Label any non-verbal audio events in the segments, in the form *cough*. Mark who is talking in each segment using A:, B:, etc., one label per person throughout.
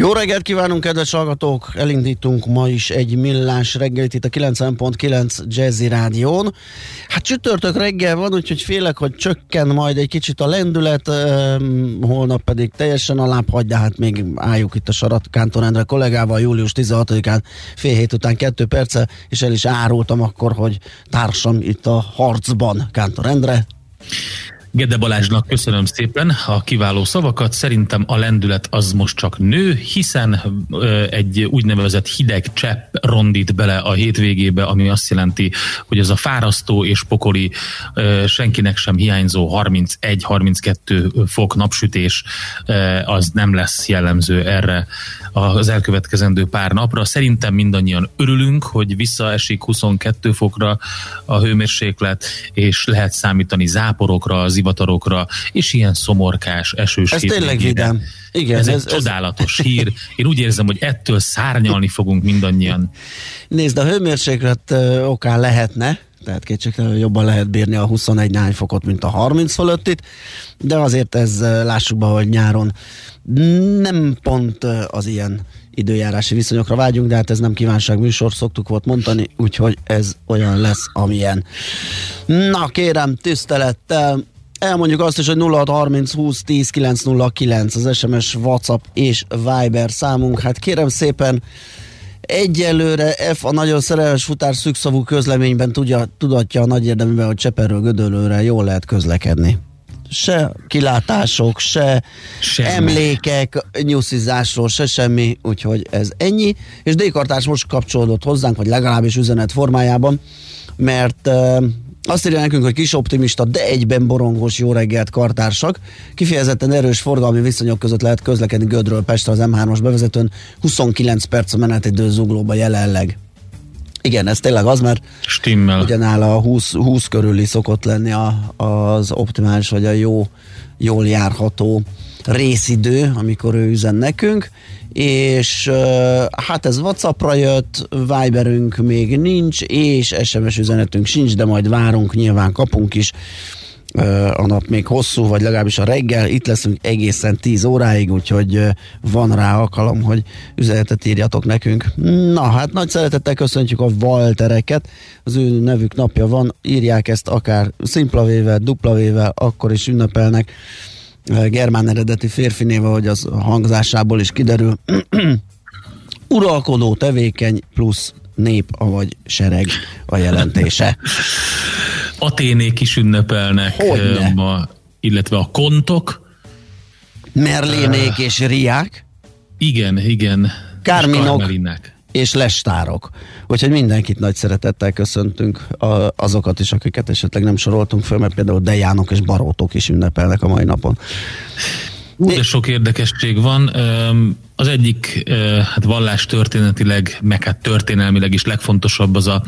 A: Jó reggelt kívánunk, kedves hallgatók! Elindítunk ma is egy millás reggelit itt a 90.9 Jazzy Rádión. Hát csütörtök reggel van, úgyhogy félek, hogy csökken majd egy kicsit a lendület, holnap pedig teljesen alább de hát még álljuk itt a sarat Kántor Endre kollégával július 16-án fél hét után kettő perce, és el is árultam akkor, hogy társam itt a harcban Kántor Endre.
B: Gede Balázsnak köszönöm szépen a kiváló szavakat. Szerintem a lendület az most csak nő, hiszen egy úgynevezett hideg csepp rondít bele a hétvégébe, ami azt jelenti, hogy ez a fárasztó és pokoli, senkinek sem hiányzó 31-32 fok napsütés az nem lesz jellemző erre az elkövetkezendő pár napra. Szerintem mindannyian örülünk, hogy visszaesik 22 fokra a hőmérséklet, és lehet számítani záporokra, zivatarokra, és ilyen szomorkás, esős
A: Ez tényleg vidám.
B: Igen, ez, ez egy ez, csodálatos ez... *laughs* hír. Én úgy érzem, hogy ettől szárnyalni fogunk mindannyian.
A: Nézd, a hőmérséklet okán lehetne, tehát kétségtelenül jobban lehet bírni a 21 nány fokot, mint a 30 fölöttit, de azért ez lássuk be, hogy nyáron nem pont az ilyen időjárási viszonyokra vágyunk, de hát ez nem kívánság műsor, szoktuk volt mondani, úgyhogy ez olyan lesz, amilyen. Na kérem, tisztelettel, Elmondjuk azt is, hogy 0630 20 10 909 az SMS, WhatsApp és Viber számunk. Hát kérem szépen, Egyelőre F a nagyon szerelmes futár szükszavú közleményben tudja, tudatja a nagy érdeműben, hogy Cseperről Gödöllőre jól lehet közlekedni se kilátások, se semmi. emlékek nyuszizásról, se semmi, úgyhogy ez ennyi. És d most kapcsolódott hozzánk, vagy legalábbis üzenet formájában, mert azt írja nekünk, hogy kis optimista, de egyben borongos jó reggelt kartársak. Kifejezetten erős forgalmi viszonyok között lehet közlekedni Gödről Pestre az M3-as bevezetőn. 29 perc a menetidő zuglóba jelenleg. Igen, ez tényleg az, mert
B: Stimmel.
A: ugyanáll a 20, 20 körüli szokott lenni a, az optimális, vagy a jó, jól járható részidő, amikor ő üzen nekünk, és hát ez Whatsappra jött, Viberünk még nincs, és SMS üzenetünk sincs, de majd várunk, nyilván kapunk is a nap még hosszú, vagy legalábbis a reggel. Itt leszünk egészen 10 óráig, úgyhogy van rá alkalom, hogy üzenetet írjatok nekünk. Na, hát nagy szeretettel köszöntjük a Waltereket. Az ő nevük napja van, írják ezt akár szimpla dupla vével, akkor is ünnepelnek. Germán eredeti férfi néve, hogy az hangzásából is kiderül. *clears throat* Uralkodó, tevékeny plusz nép, vagy sereg a jelentése. *laughs*
B: Aténék is ünnepelnek Hogyne? ma, illetve a kontok.
A: Merlénék uh, és riák.
B: Igen, igen.
A: Kárminok és, és lestárok. Úgyhogy mindenkit nagy szeretettel köszöntünk, a, azokat is, akiket esetleg nem soroltunk föl, mert például Dejánok és Barótok is ünnepelnek a mai napon.
B: Ú, de sok érdekesség van. Az egyik hát vallás történetileg, meg hát történelmileg is legfontosabb az a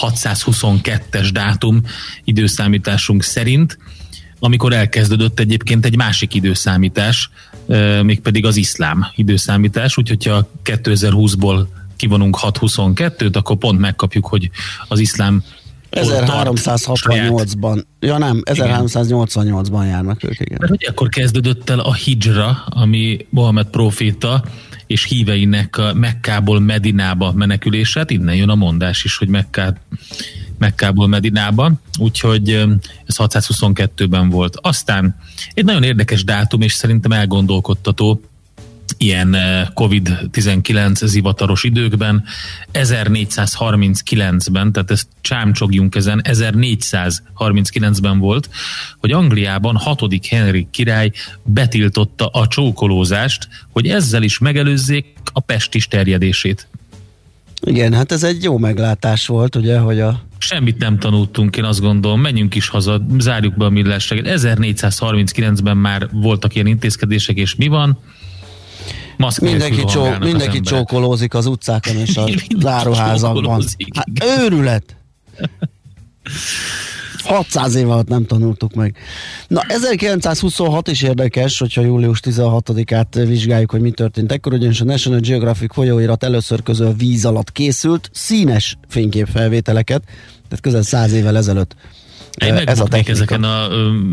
B: 622-es dátum időszámításunk szerint, amikor elkezdődött egyébként egy másik időszámítás, mégpedig az iszlám időszámítás, úgyhogy ha 2020-ból kivonunk 622-t, akkor pont megkapjuk, hogy az iszlám
A: 1368-ban, ja nem, 1388-ban járnak ők, igen.
B: Mert ugye akkor kezdődött el a hijra, ami Mohamed proféta és híveinek a Mekkából Medinába menekülését, innen jön a mondás is, hogy Mekká, Mekkából Medinába, úgyhogy ez 622-ben volt. Aztán egy nagyon érdekes dátum, és szerintem elgondolkodtató, ilyen COVID-19 zivataros időkben, 1439-ben, tehát ezt csámcsogjunk ezen, 1439-ben volt, hogy Angliában hatodik Henrik király betiltotta a csókolózást, hogy ezzel is megelőzzék a pestis terjedését.
A: Igen, hát ez egy jó meglátás volt, ugye, hogy a...
B: Semmit nem tanultunk, én azt gondolom, menjünk is haza, zárjuk be a millásságot. 1439-ben már voltak ilyen intézkedések, és mi van?
A: Maszk mindenki, csó, mindenki az csókolózik az utcákon és a *laughs* záróházakban. Hát, őrület! 600 év alatt nem tanultuk meg. Na, 1926 is érdekes, hogyha július 16-át vizsgáljuk, hogy mi történt ekkor, ugyanis a National Geographic folyóirat először közül víz alatt készült színes fényképfelvételeket, tehát közel 100 évvel ezelőtt
B: én ez a ezeken a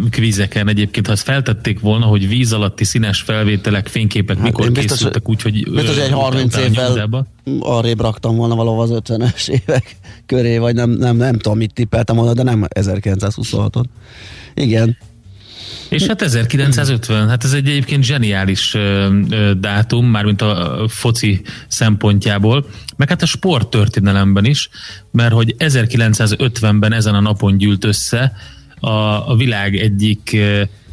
B: kvízeken egyébként, ha ezt feltették volna, hogy víz alatti színes felvételek, fényképek hát mikor biztos, készültek, úgyhogy...
A: Biztos, hogy egy 30 évvel arrébb raktam volna valahol az 50-es évek köré, vagy nem, nem, nem tudom, mit tippeltem volna, de nem 1926-on. Igen.
B: És hát 1950, hát ez egy egyébként zseniális dátum, mármint a foci szempontjából, meg hát a sporttörténelemben is, mert hogy 1950-ben ezen a napon gyűlt össze a, a világ egyik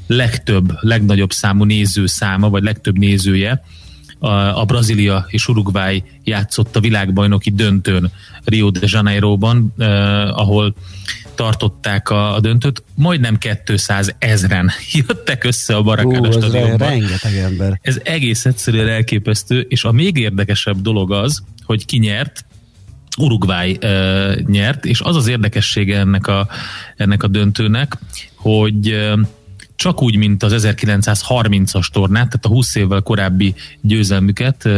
B: legtöbb, legnagyobb számú néző száma, vagy legtöbb nézője, a, a Brazília és Uruguay játszott a világbajnoki döntőn Rio de Janeiroban, eh, ahol tartották a, a döntőt, majdnem 200 ezren jöttek össze a Barakáda stadionban.
A: rengeteg ember.
B: Ez egész egyszerűen elképesztő, és a még érdekesebb dolog az, hogy ki nyert, Uruguay uh, nyert, és az az érdekessége ennek a, ennek a döntőnek, hogy uh, csak úgy, mint az 1930-as tornát, tehát a 20 évvel korábbi győzelmüket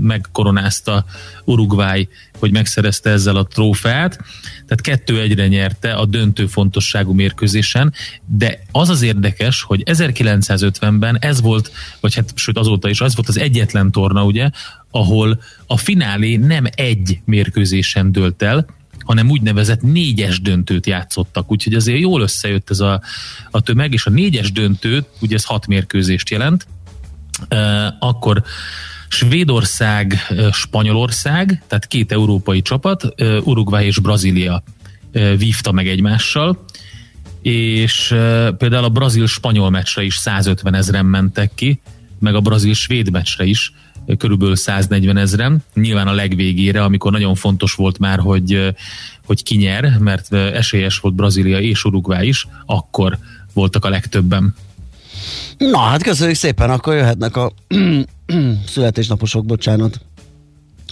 B: megkoronázta Uruguay, hogy megszerezte ezzel a trófeát, tehát kettő egyre nyerte a döntő fontosságú mérkőzésen, de az az érdekes, hogy 1950-ben ez volt, vagy hát sőt azóta is az volt az egyetlen torna, ugye, ahol a finálé nem egy mérkőzésen dölt el, hanem úgynevezett négyes döntőt játszottak, úgyhogy azért jól összejött ez a, a tömeg, és a négyes döntőt, ugye ez hat mérkőzést jelent, akkor Svédország, Spanyolország, tehát két európai csapat, Uruguay és Brazília vívta meg egymással, és például a brazil-spanyol meccsre is 150 ezeren mentek ki, meg a brazil-svéd meccsre is körülbelül 140 ezeren, nyilván a legvégére, amikor nagyon fontos volt már, hogy, hogy ki nyer, mert esélyes volt Brazília és Uruguay is, akkor voltak a legtöbben.
A: Na hát köszönjük szépen, akkor jöhetnek a *clears throat* születésnaposok, bocsánat.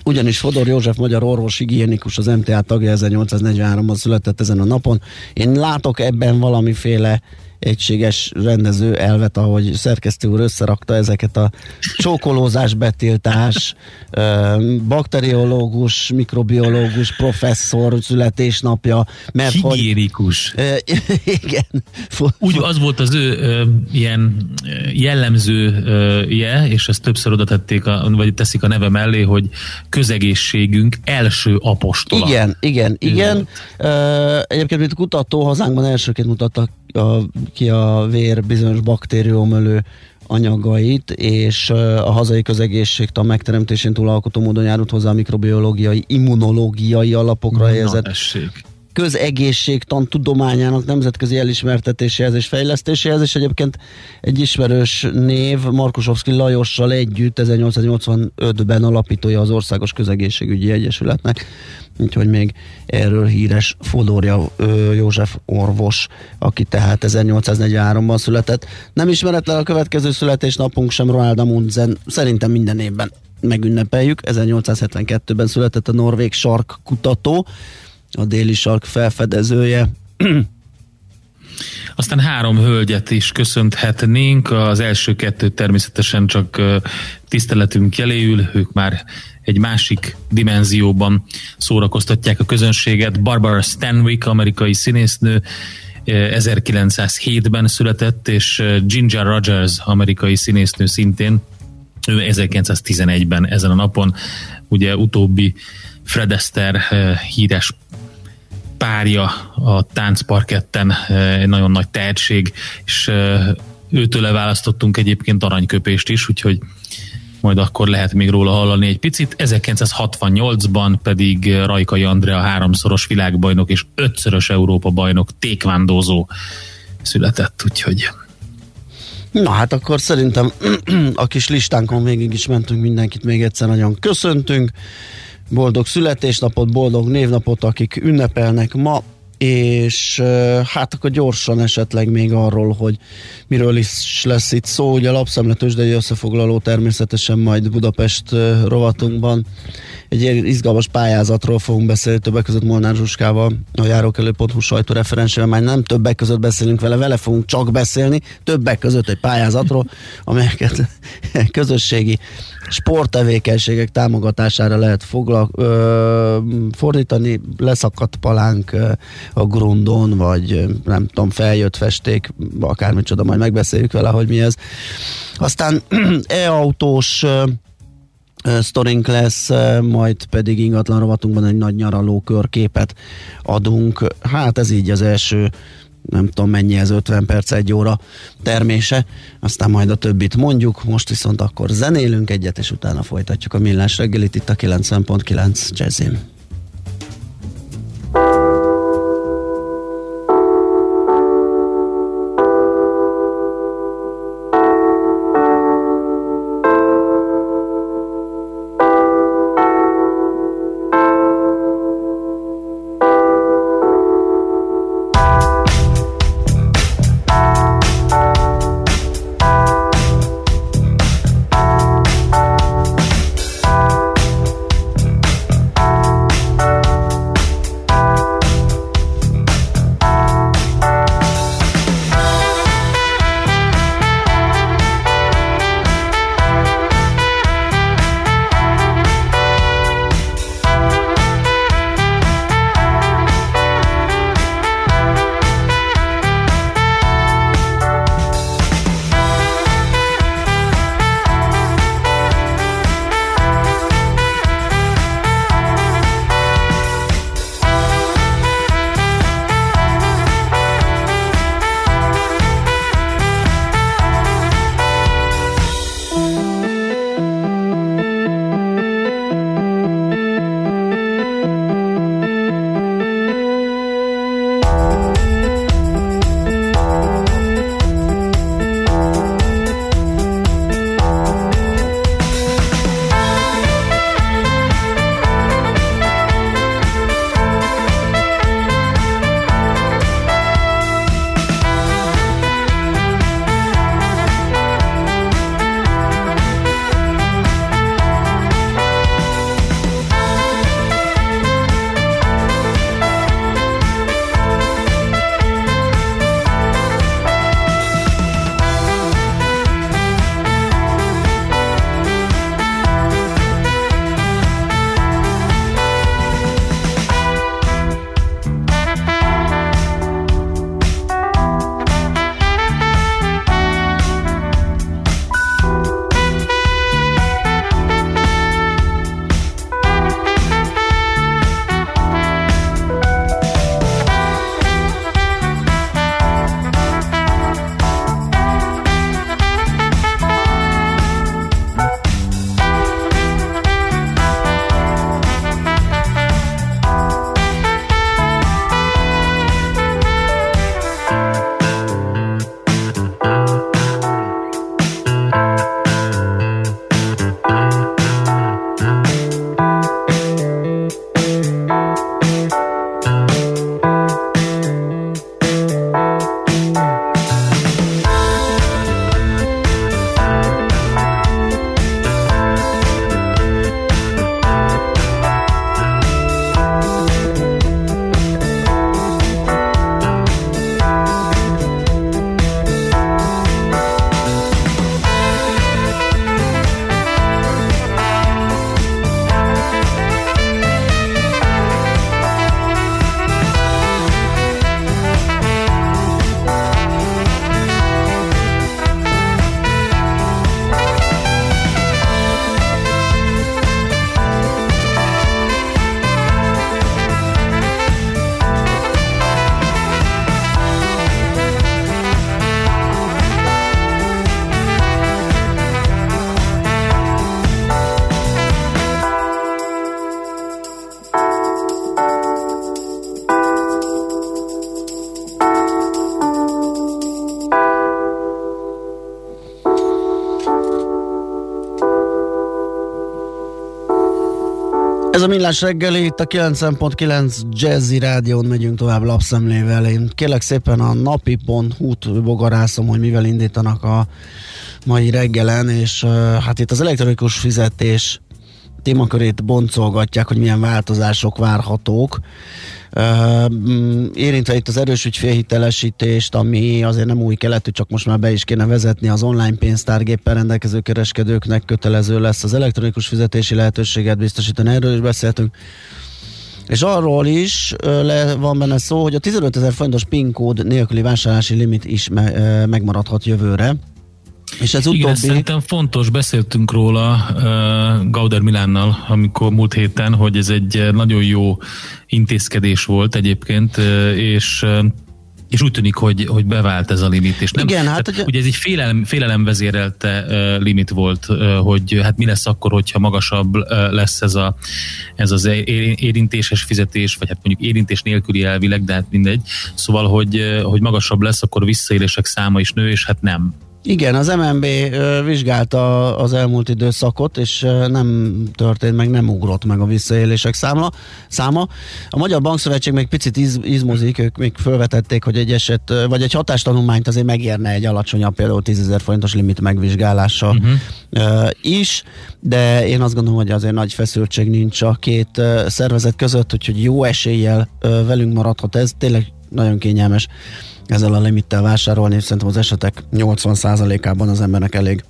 A: Ugyanis Fodor József magyar orvos higiénikus, az MTA tagja 1843-ban született ezen a napon. Én látok ebben valamiféle egységes rendező elvet, ahogy szerkesztő úr összerakta ezeket a csókolózás, betiltás, bakteriológus, mikrobiológus, professzor születésnapja,
B: mert Higiénikus.
A: hogy... *laughs* igen.
B: Úgy az volt az ő ö, ilyen jellemzője, és ezt többször oda tették, a, vagy teszik a neve mellé, hogy közegészségünk első apostola.
A: Igen, igen, igen. Ö, egyébként, mint kutató, hazánkban elsőként mutattak a, ki a vér bizonyos baktériumölő anyagait, és a hazai közegészségtan megteremtésén túl alkotó módon járult hozzá a mikrobiológiai, immunológiai alapokra helyezett közegészségtan tudományának nemzetközi elismertetéséhez és fejlesztéséhez, és egyébként egy ismerős név Markusovszki Lajossal együtt 1885-ben alapítója az Országos Közegészségügyi Egyesületnek, úgyhogy még erről híres Fodorja József orvos, aki tehát 1843-ban született. Nem ismeretlen a következő születésnapunk sem Ronald Amundsen, szerintem minden évben megünnepeljük. 1872-ben született a norvég sarkkutató, a déli sark felfedezője. *clears throat*
B: Aztán három hölgyet is köszönthetnénk, az első kettő természetesen csak tiszteletünk jeléül, ők már egy másik dimenzióban szórakoztatják a közönséget. Barbara Stanwyck, amerikai színésznő, 1907-ben született, és Ginger Rogers, amerikai színésznő szintén Ő 1911-ben ezen a napon, ugye utóbbi Fred Astaire híres párja a táncparketten, egy nagyon nagy tehetség, és őtől választottunk egyébként aranyköpést is, úgyhogy majd akkor lehet még róla hallani egy picit. 1968-ban pedig Rajkai Andrea háromszoros világbajnok és ötszörös Európa bajnok tékvándózó született, úgyhogy
A: Na hát akkor szerintem *clears throat* a kis listánkon végig is mentünk mindenkit, még egyszer nagyon köszöntünk. Boldog születésnapot, boldog névnapot, akik ünnepelnek ma, és hát akkor gyorsan esetleg még arról, hogy miről is lesz itt szó. Ugye a lapszemletős, de egy összefoglaló természetesen majd Budapest rovatunkban. Egy izgalmas pályázatról fogunk beszélni, többek között Molnár Zsuskával, a járókelő.hu sajtóreferensével, már nem többek között beszélünk vele, vele fogunk csak beszélni, többek között egy pályázatról, amelyeket *laughs* közösségi sporttevékenységek támogatására lehet foglal, ö, fordítani, leszakadt palánk ö, a grundon, vagy nem tudom, feljött festék, akármicsoda, majd megbeszéljük vele, hogy mi ez. Aztán *clears throat* e-autós sztorink lesz, majd pedig ingatlan rovatunkban egy nagy nyaraló körképet adunk. Hát ez így az első nem tudom mennyi ez 50 perc, egy óra termése, aztán majd a többit mondjuk, most viszont akkor zenélünk egyet, és utána folytatjuk a millás reggelit itt a 90.9 jazzin. Ez a Millás reggeli, itt a 9.9 Jazzy Rádión megyünk tovább lapszemlével. Én kérlek szépen a napi.hu-t bogarászom, hogy mivel indítanak a mai reggelen, és hát itt az elektronikus fizetés témakörét boncolgatják, hogy milyen változások várhatók. Érintve itt az erős ügyfélhitelesítést, ami azért nem új keletű, csak most már be is kéne vezetni az online pénztárgéppel rendelkező kereskedőknek kötelező lesz az elektronikus fizetési lehetőséget biztosítani, erről is beszéltünk. És arról is le van benne szó, hogy a 15 ezer forintos PIN kód nélküli vásárlási limit is me- megmaradhat jövőre.
B: És ez utóbbi... Igen, szerintem fontos, beszéltünk róla uh, Gauder Milánnal, amikor múlt héten, hogy ez egy nagyon jó intézkedés volt egyébként, uh, és uh, és úgy tűnik, hogy, hogy bevált ez a limit. És nem,
A: Igen, hát ugye...
B: ugye ez egy félelem, félelem vezérelte uh, limit volt, uh, hogy hát mi lesz akkor, hogyha magasabb uh, lesz ez, a, ez az érintéses fizetés, vagy hát mondjuk érintés nélküli elvileg, de hát mindegy. Szóval, hogy, uh, hogy magasabb lesz, akkor visszaélések száma is nő, és hát nem
A: igen, az MNB vizsgálta az elmúlt időszakot, és nem történt meg, nem ugrott meg a visszaélések számla, száma. A Magyar Bankszövetség még picit iz, izmozik, ők még felvetették, hogy egy eset, vagy egy hatástanulmányt azért megérne egy alacsonyabb, például 10 ezer forintos limit megvizsgálása uh-huh. is, de én azt gondolom, hogy azért nagy feszültség nincs a két szervezet között, úgyhogy jó eséllyel velünk maradhat ez, tényleg nagyon kényelmes ezzel a limittel vásárolni, szerintem az esetek 80%-ában az embernek elég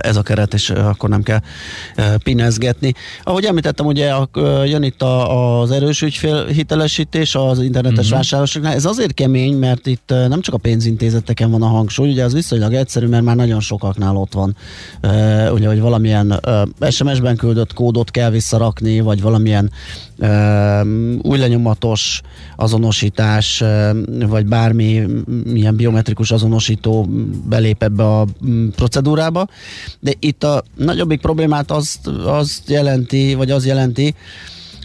A: ez a keret, és akkor nem kell pinezgetni. Ahogy említettem, ugye jön itt az erős ügyfélhitelesítés az internetes uh-huh. vásárlásoknál. Ez azért kemény, mert itt nem csak a pénzintézeteken van a hangsúly, ugye az viszonylag egyszerű, mert már nagyon sokaknál ott van, ugye, hogy valamilyen SMS-ben küldött kódot kell visszarakni, vagy valamilyen új lenyomatos azonosítás, vagy bármi milyen biometrikus azonosító belép ebbe a procedúrába, de itt a nagyobbik problémát azt, azt jelenti, vagy az jelenti,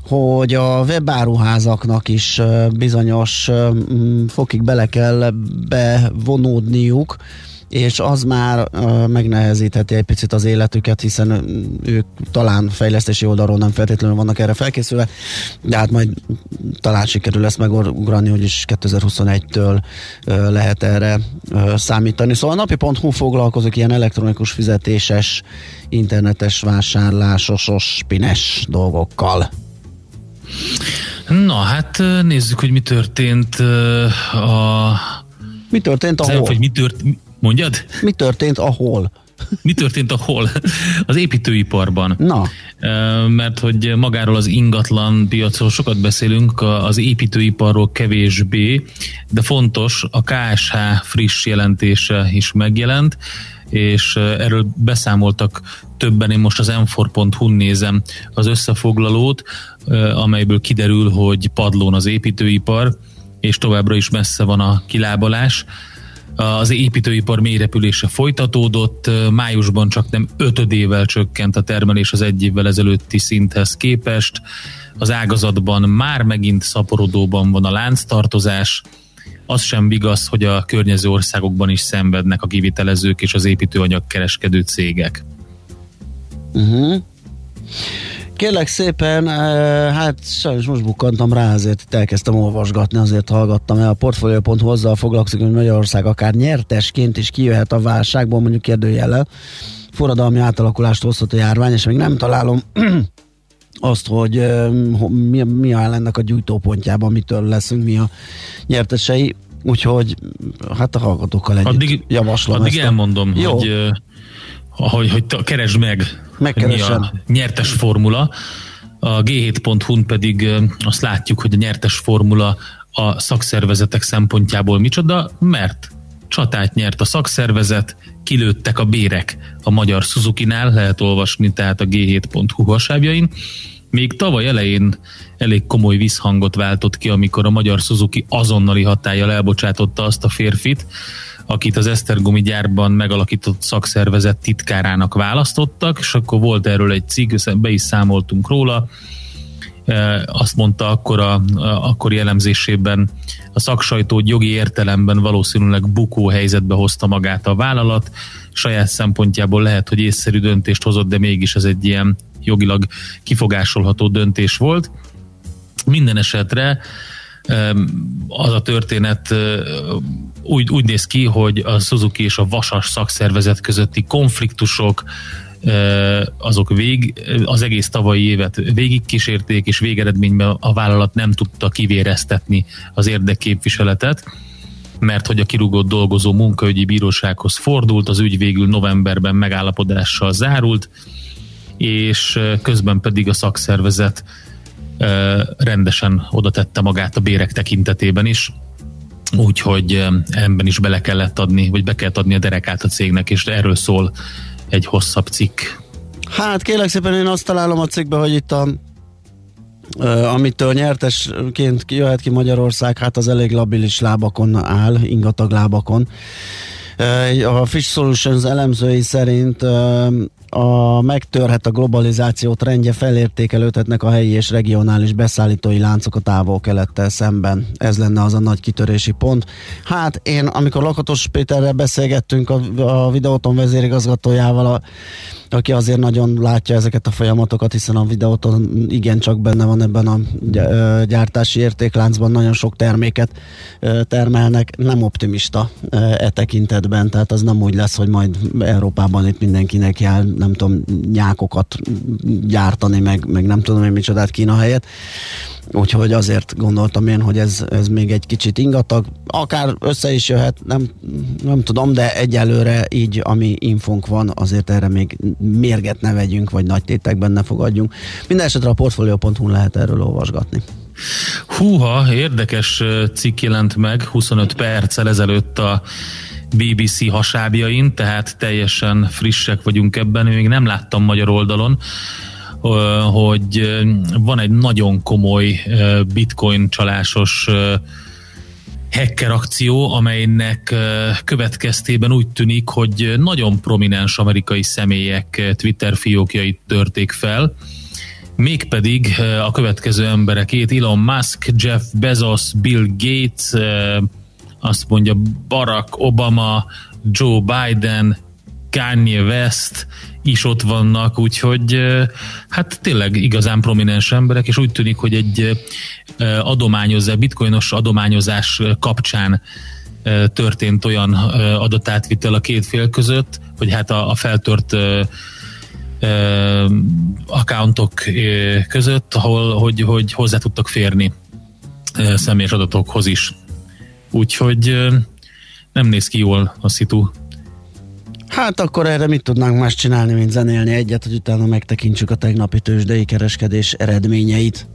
A: hogy a webáruházaknak is bizonyos fokig bele kell bevonódniuk, és az már uh, megnehezítheti egy picit az életüket, hiszen ők talán fejlesztési oldalról nem feltétlenül vannak erre felkészülve, de hát majd talán sikerül ezt megugrani, hogy is 2021-től uh, lehet erre uh, számítani. Szóval a napi.hu foglalkozik ilyen elektronikus fizetéses, internetes vásárlásos, spines dolgokkal.
B: Na, hát nézzük, hogy mi történt a...
A: Mi történt a hol?
B: Hogy mi történt Mondjad?
A: Mi történt ahol?
B: Mi történt ahol? Az építőiparban.
A: Na.
B: Mert hogy magáról az ingatlan piacról sokat beszélünk, az építőiparról kevésbé, de fontos, a KSH friss jelentése is megjelent, és erről beszámoltak többen, én most az m nézem az összefoglalót, amelyből kiderül, hogy padlón az építőipar, és továbbra is messze van a kilábalás az építőipar mélyrepülése folytatódott, májusban csak nem ötödével csökkent a termelés az egy évvel ezelőtti szinthez képest, az ágazatban már megint szaporodóban van a lánctartozás, az sem vigaz, hogy a környező országokban is szenvednek a kivitelezők és az építőanyag kereskedő cégek.
A: Uh-huh. Kérlek szépen, eh, hát sajnos most bukkantam rá, azért itt elkezdtem olvasgatni, azért hallgattam el. A Portfolio.hu azzal foglalkozik, hogy Magyarország akár nyertesként is kijöhet a válságból, mondjuk kérdőjellel. Forradalmi átalakulást hozhat a járvány, és még nem találom *clears throat* azt, hogy eh, mi, mi áll ennek a gyújtópontjában, mitől leszünk mi a nyertesei. Úgyhogy hát a hallgatókkal együtt addig, javaslom
B: Addig ezt elmondom, Jó. hogy, eh, hogy, hogy keresd meg
A: Megkeresem.
B: mi a nyertes formula. A g7.hu-n pedig azt látjuk, hogy a nyertes formula a szakszervezetek szempontjából micsoda, mert csatát nyert a szakszervezet, kilőttek a bérek a magyar Suzuki-nál, lehet olvasni tehát a g7.hu hasábjain. Még tavaly elején elég komoly visszhangot váltott ki, amikor a magyar Suzuki azonnali hatája elbocsátotta azt a férfit, akit az Esztergomi gyárban megalakított szakszervezet titkárának választottak, és akkor volt erről egy cikk, be is számoltunk róla, azt mondta akkor a, akkori elemzésében a szaksajtó jogi értelemben valószínűleg bukó helyzetbe hozta magát a vállalat. Saját szempontjából lehet, hogy észszerű döntést hozott, de mégis ez egy ilyen jogilag kifogásolható döntés volt. Minden esetre az a történet úgy, úgy néz ki, hogy a Suzuki és a Vasas szakszervezet közötti konfliktusok, azok vég, az egész tavalyi évet végigkísérték, és végeredményben a vállalat nem tudta kivéreztetni az érdekképviseletet, mert hogy a kirúgott dolgozó munkaügyi bírósághoz fordult, az ügy végül novemberben megállapodással zárult, és közben pedig a szakszervezet rendesen oda tette magát a bérek tekintetében is, úgyhogy ebben is bele kellett adni, vagy be kellett adni a derekát a cégnek, és erről szól egy hosszabb cikk.
A: Hát kérlek szépen én azt találom a cikkbe, hogy itt a amitől nyertesként jöhet ki Magyarország, hát az elég labilis lábakon áll, ingatag lábakon. A Fish Solutions elemzői szerint a, megtörhet a globalizáció trendje, felértékelődhetnek a helyi és regionális beszállítói láncok a távol-kelettel szemben. Ez lenne az a nagy kitörési pont. Hát én, amikor Lakatos Péterrel beszélgettünk a, a videóton vezérigazgatójával, a, aki azért nagyon látja ezeket a folyamatokat, hiszen a videóton igencsak benne van ebben a gyártási értékláncban, nagyon sok terméket termelnek, nem optimista e tekintetben, tehát az nem úgy lesz, hogy majd Európában itt mindenkinek jár, nem tudom, nyákokat gyártani, meg, meg nem tudom én micsodát Kína helyett. Úgyhogy azért gondoltam én, hogy ez, ez még egy kicsit ingatag. Akár össze is jöhet, nem, nem tudom, de egyelőre így, ami infónk van, azért erre még mérget ne vegyünk, vagy nagy tétekben ne fogadjunk. Minden esetre a portfolio.hu lehet erről olvasgatni.
B: Húha, érdekes cikk jelent meg 25 perccel ezelőtt a BBC hasábjain, tehát teljesen frissek vagyunk ebben, még nem láttam magyar oldalon, hogy van egy nagyon komoly bitcoin csalásos hacker akció, amelynek következtében úgy tűnik, hogy nagyon prominens amerikai személyek Twitter fiókjait törték fel, mégpedig a következő emberekét, Elon Musk, Jeff Bezos, Bill Gates, azt mondja Barack Obama, Joe Biden, Kanye West is ott vannak, úgyhogy hát tényleg igazán prominens emberek, és úgy tűnik, hogy egy adományozás, bitcoinos adományozás kapcsán történt olyan adatátvitel a két fél között, hogy hát a, a feltört accountok között, ahol hogy, hogy hozzá tudtak férni személyes adatokhoz is. Úgyhogy nem néz ki jól a szitu.
A: Hát akkor erre mit tudnánk más csinálni, mint zenélni egyet, hogy utána megtekintsük a tegnapi tőzsdei kereskedés eredményeit.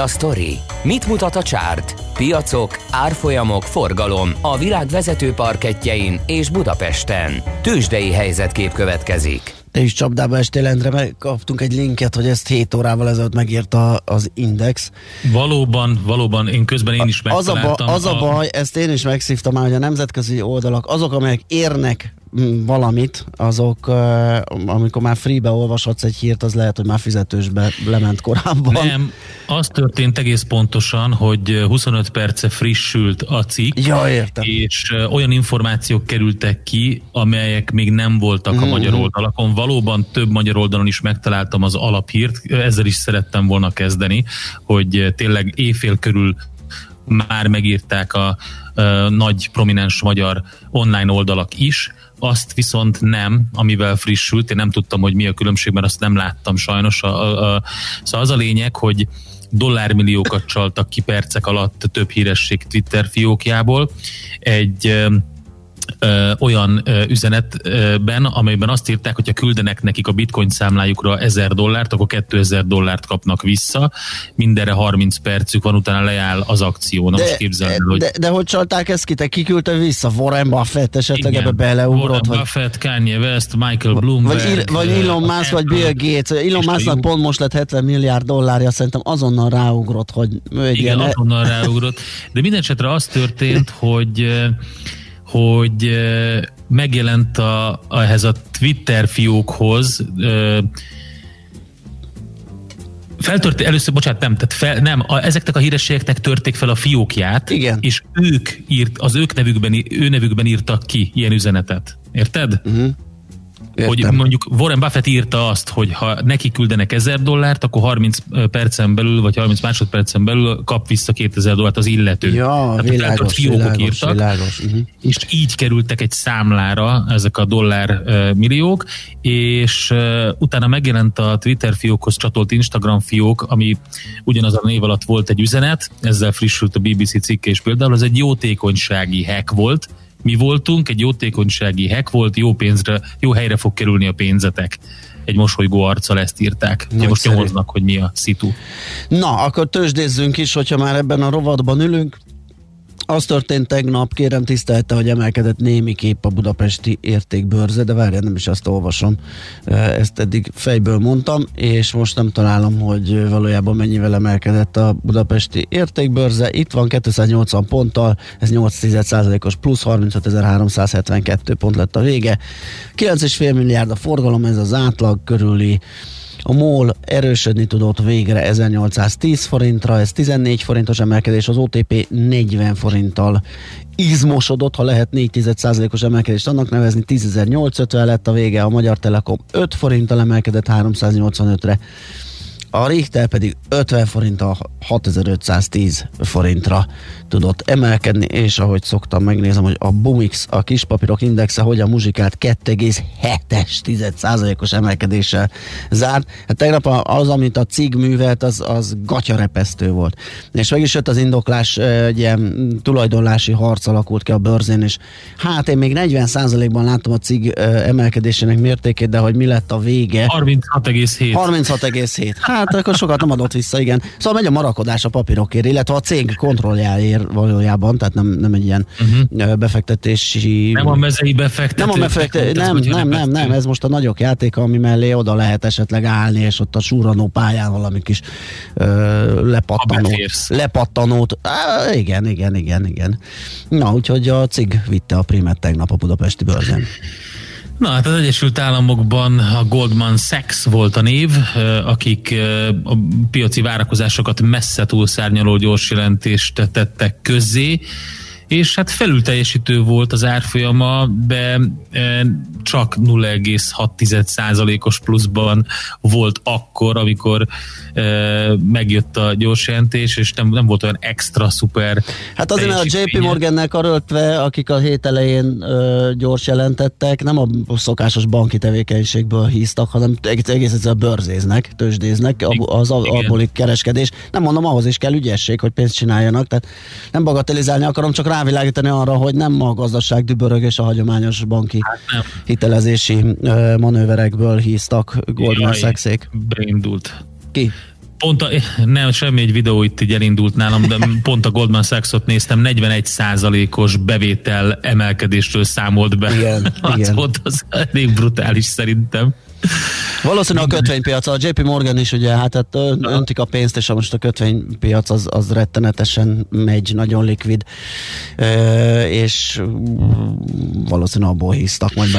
C: A sztori? Mit mutat a csárt? Piacok, árfolyamok, forgalom a világ vezető parketjein és Budapesten. Tősdei helyzetkép következik.
A: Te is csapdába estél, Endre, megkaptunk egy linket, hogy ezt 7 órával ezelőtt megírta az Index.
B: Valóban, valóban, én közben én is
A: megtaláltam. Az a, ba, az a baj, ezt én is megszívtam már, hogy a nemzetközi oldalak, azok, amelyek érnek valamit, azok, amikor már freebe olvashatsz egy hírt, az lehet, hogy már fizetősbe lement korábban.
B: Nem, az történt egész pontosan, hogy 25 perce frissült a cikk,
A: ja, értem.
B: és olyan információk kerültek ki, amelyek még nem voltak mm-hmm. a mhm. magyar oldalakon. Valóban több magyar oldalon is megtaláltam az alaphírt, ezzel is szerettem volna kezdeni, hogy tényleg éjfél körül már megírták a, a nagy prominens magyar online oldalak is, azt viszont nem, amivel frissült, én nem tudtam, hogy mi a különbség, mert azt nem láttam sajnos. A, a, a, szóval az a lényeg, hogy dollármilliókat csaltak ki percek alatt több híresség Twitter fiókjából. Egy ö, olyan ö, üzenetben, amelyben azt írták, hogy ha küldenek nekik a bitcoin számlájukra 1000 dollárt, akkor 2000 dollárt kapnak vissza. Mindenre 30 percük van, utána leáll az akció. Na de, most képzelni,
A: de,
B: hogy...
A: De, de, hogy csalták ezt ki? Te kiküldte vissza? Warren Buffett esetleg Igen, ebbe beleugrott?
B: Warren
A: vagy...
B: Buffett, Kanye West, Michael Bloomberg.
A: Vagy, vagy Elon Musk, vagy Bill Gates. Elon Musknak pont most lett 70 milliárd dollárja, szerintem azonnal ráugrott, hogy
B: Igen, ilyen... azonnal ráugrott. De minden esetre az történt, hogy hogy megjelent a, ehhez a Twitter fiókhoz feltört, először, bocsánat, nem, tehát fel, nem, a, ezeknek a hírességeknek törték fel a fiókját,
A: Igen.
B: és ők írt, az ők nevükben, ő nevükben írtak ki ilyen üzenetet. Érted? Uh-huh. Értem. Hogy mondjuk Warren Buffett írta azt, hogy ha neki küldenek 1000 dollárt, akkor 30 percen belül, vagy 30 másodpercen belül kap vissza 2000 dollárt az illető.
A: Ja, Tehát világos, fiókok világos, írtak, világos. Uh-huh.
B: és így kerültek egy számlára ezek a dollár milliók, és utána megjelent a Twitter fiókhoz csatolt Instagram fiók, ami ugyanaz a név alatt volt egy üzenet, ezzel frissült a BBC cikke, és például az egy jótékonysági hack volt, mi voltunk, egy jótékonysági hack volt, jó pénzre, jó helyre fog kerülni a pénzetek egy mosolygó arccal ezt írták. Most nyomoznak, hogy mi a szitu.
A: Na, akkor tőzsdézzünk is, hogyha már ebben a rovatban ülünk. Az történt tegnap, kérem tisztelte, hogy emelkedett némi kép a budapesti értékbörze, de várjál, nem is azt olvasom. Ezt eddig fejből mondtam, és most nem találom, hogy valójában mennyivel emelkedett a budapesti értékbörze. Itt van 280 ponttal, ez 8% os plusz, 35.372 pont lett a vége. 9,5 milliárd a forgalom, ez az átlag körüli a MOL erősödni tudott végre 1810 forintra, ez 14 forintos emelkedés, az OTP 40 forinttal izmosodott, ha lehet 4,1%-os emelkedést annak nevezni, 10.850 lett a vége, a Magyar Telekom 5 forinttal emelkedett 385-re, a Richter pedig 50 forinttal 6510 forintra tudott emelkedni, és ahogy szoktam, megnézem, hogy a Bumix, a kispapírok indexe hogyan muzsikált 2,7 os emelkedéssel zárt. Hát tegnap az, amit a cig művelt, az, az gatyarepesztő volt. És meg is jött az indoklás, egy ilyen tulajdonlási harc alakult ki a bőrzén, és hát én még 40 ban látom a cig emelkedésének mértékét, de hogy mi lett a vége.
B: 36,7.
A: 36,7. Hát akkor sokat nem adott vissza, igen. Szóval megy a marakodás a papírokért, illetve a cég kontrolljáért valójában, tehát nem, nem egy ilyen uh-huh. befektetési...
B: Nem a mezei befektető.
A: Nem a befektetési, nem, nem, nem, nem, ez most a nagyok játéka, ami mellé oda lehet esetleg állni, és ott a súranó pályán valami kis ö, lepattanót. Lepattanót. Á, igen, igen, igen, igen. Na, úgyhogy a cég vitte a primet tegnap a budapesti bőrzen.
B: Na hát az Egyesült Államokban a Goldman Sachs volt a név, akik a piaci várakozásokat messze túlszárnyaló gyors jelentést tettek közzé és hát felülteljesítő volt az árfolyama, de e, csak 0,6%-os pluszban volt akkor, amikor e, megjött a gyors jelentés, és nem, nem volt olyan extra szuper
A: Hát azért a JP Morgannel karöltve, akik a hét elején gyors jelentettek, nem a szokásos banki tevékenységből híztak, hanem egész, egész egyszerűen bőrzéznek, tőzsdéznek, az abból kereskedés. Nem mondom, ahhoz is kell ügyesség, hogy pénzt csináljanak, tehát nem bagatelizálni akarom, csak rá rávilágítani arra, hogy nem a gazdaság dübörög és a hagyományos banki hát hitelezési manőverekből híztak Goldman Sachs-ék.
B: Beindult.
A: Ki?
B: Pont a, nem, semmi egy videó itt így elindult nálam, de pont a Goldman Sachs-ot néztem, 41 os bevétel emelkedésről számolt be.
A: Igen, *laughs*
B: az
A: igen.
B: Volt az elég brutális szerintem.
A: Valószínűleg a kötvénypiac, a JP Morgan is ugye, hát, hát öntik a pénzt, és most a kötvénypiac az, az rettenetesen megy, nagyon likvid, e, és valószínűleg abból hisztak, majd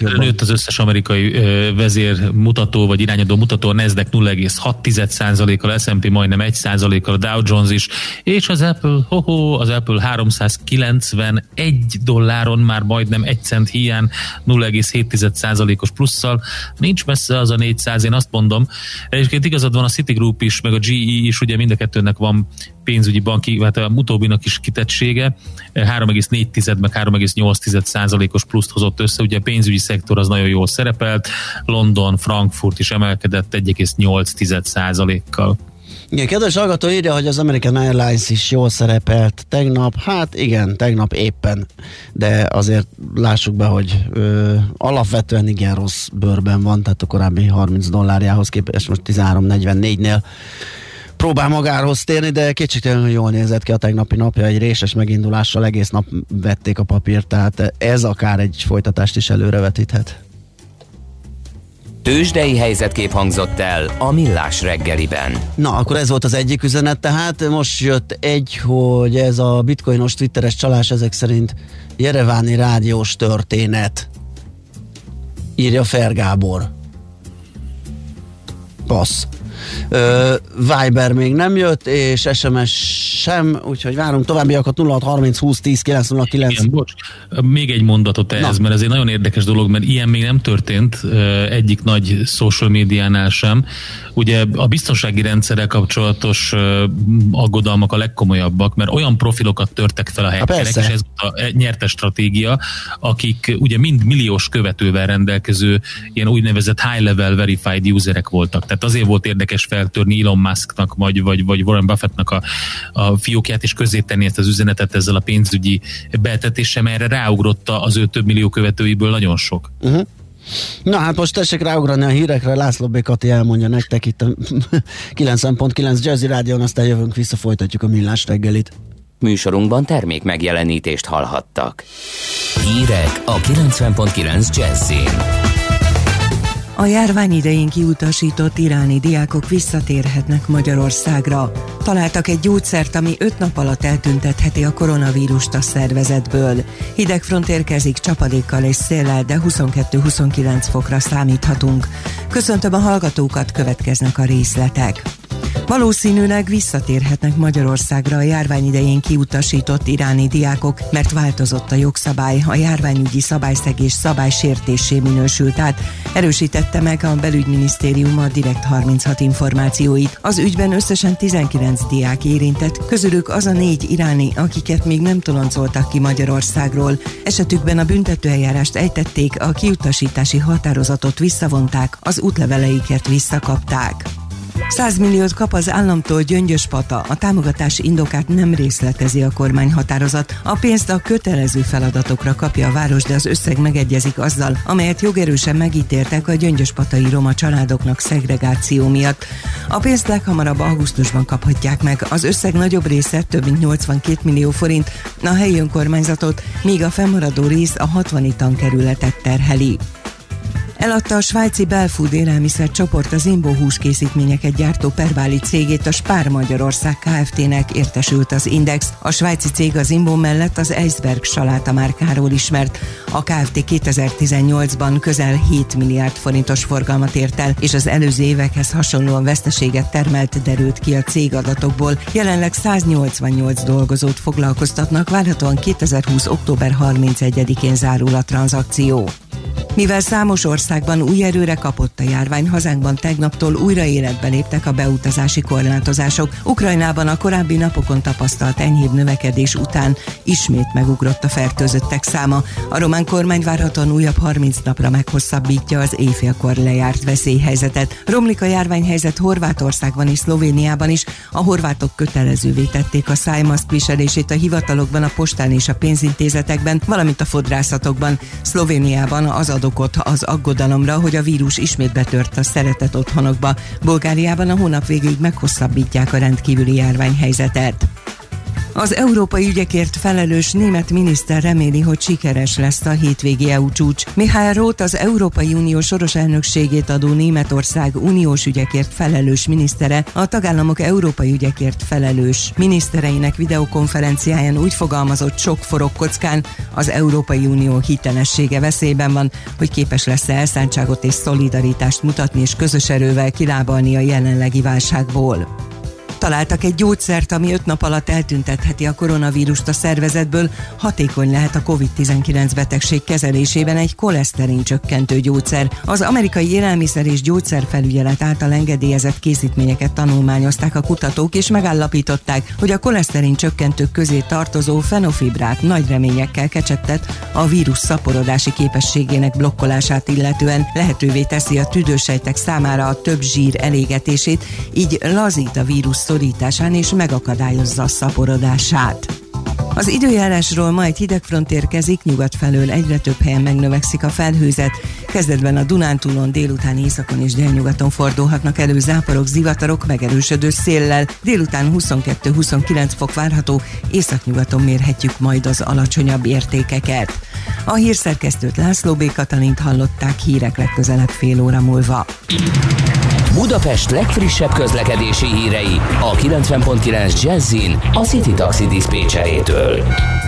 B: jobban. Nőtt az összes amerikai vezér mutató, vagy irányadó mutató, a Nasdaq 0,6%-kal, S&P majdnem 1%-kal, a Dow Jones is, és az Apple, hoho, az Apple 391 dolláron már majdnem 1 cent hiány, 0,7%-os plusszal, nincs messze az a 400, én azt mondom. Egyébként igazad van a Citigroup is, meg a GE is, ugye mind a kettőnek van pénzügyi banki, hát a utóbbinak is kitettsége, 3,4 meg 3,8 százalékos pluszt hozott össze, ugye a pénzügyi szektor az nagyon jól szerepelt, London, Frankfurt is emelkedett 1,8 százalékkal.
A: Igen, kedves hallgató írja, hogy az American Airlines is jól szerepelt tegnap. Hát igen, tegnap éppen, de azért lássuk be, hogy ö, alapvetően igen rossz bőrben van, tehát a korábbi 30 dollárjához képest most 13.44-nél próbál magához térni, de kétségtelenül jól nézett ki a tegnapi napja, egy réses megindulással egész nap vették a papírt, tehát ez akár egy folytatást is előrevetíthet.
C: Tőzsdei helyzetkép hangzott el a Millás reggeliben.
A: Na, akkor ez volt az egyik üzenet, tehát most jött egy, hogy ez a bitcoinos twitteres csalás ezek szerint Jereváni rádiós történet. Írja Fergábor. Passz. Viber még nem jött, és SMS sem, úgyhogy várunk továbbiakat 0630 20 10 909. Igen, bocs,
B: még egy mondatot ehhez, Na. mert ez egy nagyon érdekes dolog, mert ilyen még nem történt egyik nagy social médiánál sem. Ugye a biztonsági rendszerrel kapcsolatos aggodalmak a legkomolyabbak, mert olyan profilokat törtek fel a hackerek, és ez a e, nyertes stratégia, akik ugye mind milliós követővel rendelkező ilyen úgynevezett high-level verified userek voltak. Tehát azért volt érdekes érdekes feltörni Elon Musknak, vagy, vagy, vagy Warren Buffettnak a, a fiókját, és tenni ezt az üzenetet ezzel a pénzügyi betetéssel, erre ráugrotta az ő több millió követőiből nagyon sok.
A: Uh-huh. Na hát most tessék ráugrani a hírekre, László Békati elmondja nektek itt a *laughs* 90.9 Jazzy Rádion, aztán jövünk vissza, folytatjuk a millás reggelit.
C: Műsorunkban termék megjelenítést hallhattak. Hírek a 90.9 Jazzin.
D: A járvány idején kiutasított iráni diákok visszatérhetnek Magyarországra. Találtak egy gyógyszert, ami öt nap alatt eltüntetheti a koronavírust a szervezetből. Hidegfront érkezik csapadékkal és széllel, de 22-29 fokra számíthatunk. Köszöntöm a hallgatókat, következnek a részletek. Valószínűleg visszatérhetnek Magyarországra a járvány idején kiutasított iráni diákok, mert változott a jogszabály, a járványügyi szabályszegés szabálysértésé minősült át, erősítette meg a belügyminisztérium a Direkt 36 információit. Az ügyben összesen 19 diák érintett, közülük az a négy iráni, akiket még nem toloncoltak ki Magyarországról. Esetükben a büntetőeljárást ejtették, a kiutasítási határozatot visszavonták, az útleveleiket visszakapták. 100 milliót kap az államtól Gyöngyös Pata. A támogatás indokát nem részletezi a kormányhatározat. A pénzt a kötelező feladatokra kapja a város, de az összeg megegyezik azzal, amelyet jogerősen megítéltek a Gyöngyös Patai roma családoknak szegregáció miatt. A pénzt leghamarabb augusztusban kaphatják meg. Az összeg nagyobb része, több mint 82 millió forint, a helyi önkormányzatot, míg a fennmaradó rész a 60 tankerületet terheli. Eladta a svájci Belfood élelmiszer csoport az Imbo húskészítményeket gyártó perváli cégét a Spár Magyarország Kft-nek értesült az Index. A svájci cég az Imbo mellett az Eisberg saláta márkáról ismert. A Kft 2018-ban közel 7 milliárd forintos forgalmat ért el, és az előző évekhez hasonlóan veszteséget termelt derült ki a cég adatokból. Jelenleg 188 dolgozót foglalkoztatnak, várhatóan 2020. október 31-én zárul a tranzakció. Mivel számos országban új erőre kapott a járvány, hazánkban tegnaptól újra életbe léptek a beutazási korlátozások. Ukrajnában a korábbi napokon tapasztalt enyhébb növekedés után ismét megugrott a fertőzöttek száma. A román kormány várhatóan újabb 30 napra meghosszabbítja az éjfélkor lejárt veszélyhelyzetet. Romlik a járványhelyzet Horvátországban és Szlovéniában is. A horvátok kötelezővé tették a szájmaszk viselését a hivatalokban, a postán és a pénzintézetekben, valamint a fodrászatokban. Szlovéniában az adó okot az aggodalomra, hogy a vírus ismét betört a szeretett otthonokba. Bulgáriában a hónap végéig meghosszabbítják a rendkívüli járványhelyzetet. Az európai ügyekért felelős német miniszter reméli, hogy sikeres lesz a hétvégi EU csúcs. Mihály Roth az Európai Unió soros elnökségét adó Németország uniós ügyekért felelős minisztere a tagállamok európai ügyekért felelős minisztereinek videokonferenciáján úgy fogalmazott sok forog kockán, az Európai Unió hitelessége veszélyben van, hogy képes lesz elszántságot és szolidaritást mutatni és közös erővel kilábalni a jelenlegi válságból. Találtak egy gyógyszert, ami öt nap alatt eltüntetheti a koronavírust a szervezetből, hatékony lehet a COVID-19 betegség kezelésében egy koleszterin csökkentő gyógyszer. Az amerikai élelmiszer és gyógyszerfelügyelet által engedélyezett készítményeket tanulmányozták a kutatók, és megállapították, hogy a koleszterin csökkentők közé tartozó fenofibrát nagy reményekkel kecsettet a vírus szaporodási képességének blokkolását illetően lehetővé teszi a tüdősejtek számára a több zsír elégetését, így lazít a vírus szorításán és megakadályozza a szaporodását. Az időjárásról majd hidegfront érkezik, nyugat felől egyre több helyen megnövekszik a felhőzet. Kezdetben a Dunántúlon délután északon és délnyugaton fordulhatnak elő záporok, zivatarok megerősödő széllel. Délután 22-29 fok várható, északnyugaton mérhetjük majd az alacsonyabb értékeket. A hírszerkesztőt László B. Katalint hallották hírek legközelebb fél óra múlva.
C: Budapest legfrissebb közlekedési hírei a 90.9 Jazzin a City Taxi Dispécsejétől.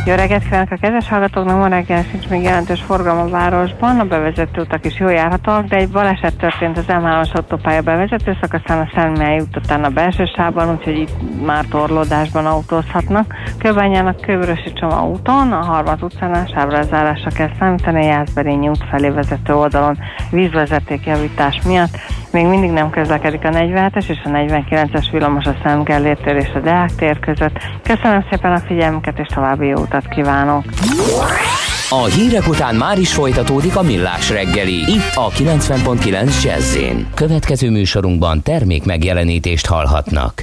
E: Jó reggelt kívánok a kedves hallgatóknak, ma reggel sincs még jelentős forgalom a városban, a bevezető utak is jól járhatóak, de egy baleset történt az M3-as autópálya bevezető szakaszán a Szentmely út után a belső sávban, úgyhogy itt már torlódásban autózhatnak. Kőbányának Kővörösi Csoma úton, a Harmat utcánál sávrázárásra kell számítani a Jászberényi út felé vezető oldalon vízvezeték javítás miatt. Még mindig nem közlekedik a 47-es és a 49-es villamos a tér és a Deák tér között. Köszönöm szépen a figyelmüket és további jó utat kívánok!
C: A hírek után már is folytatódik a millás reggeli, itt a 90.9 jazz Következő műsorunkban termék megjelenítést hallhatnak.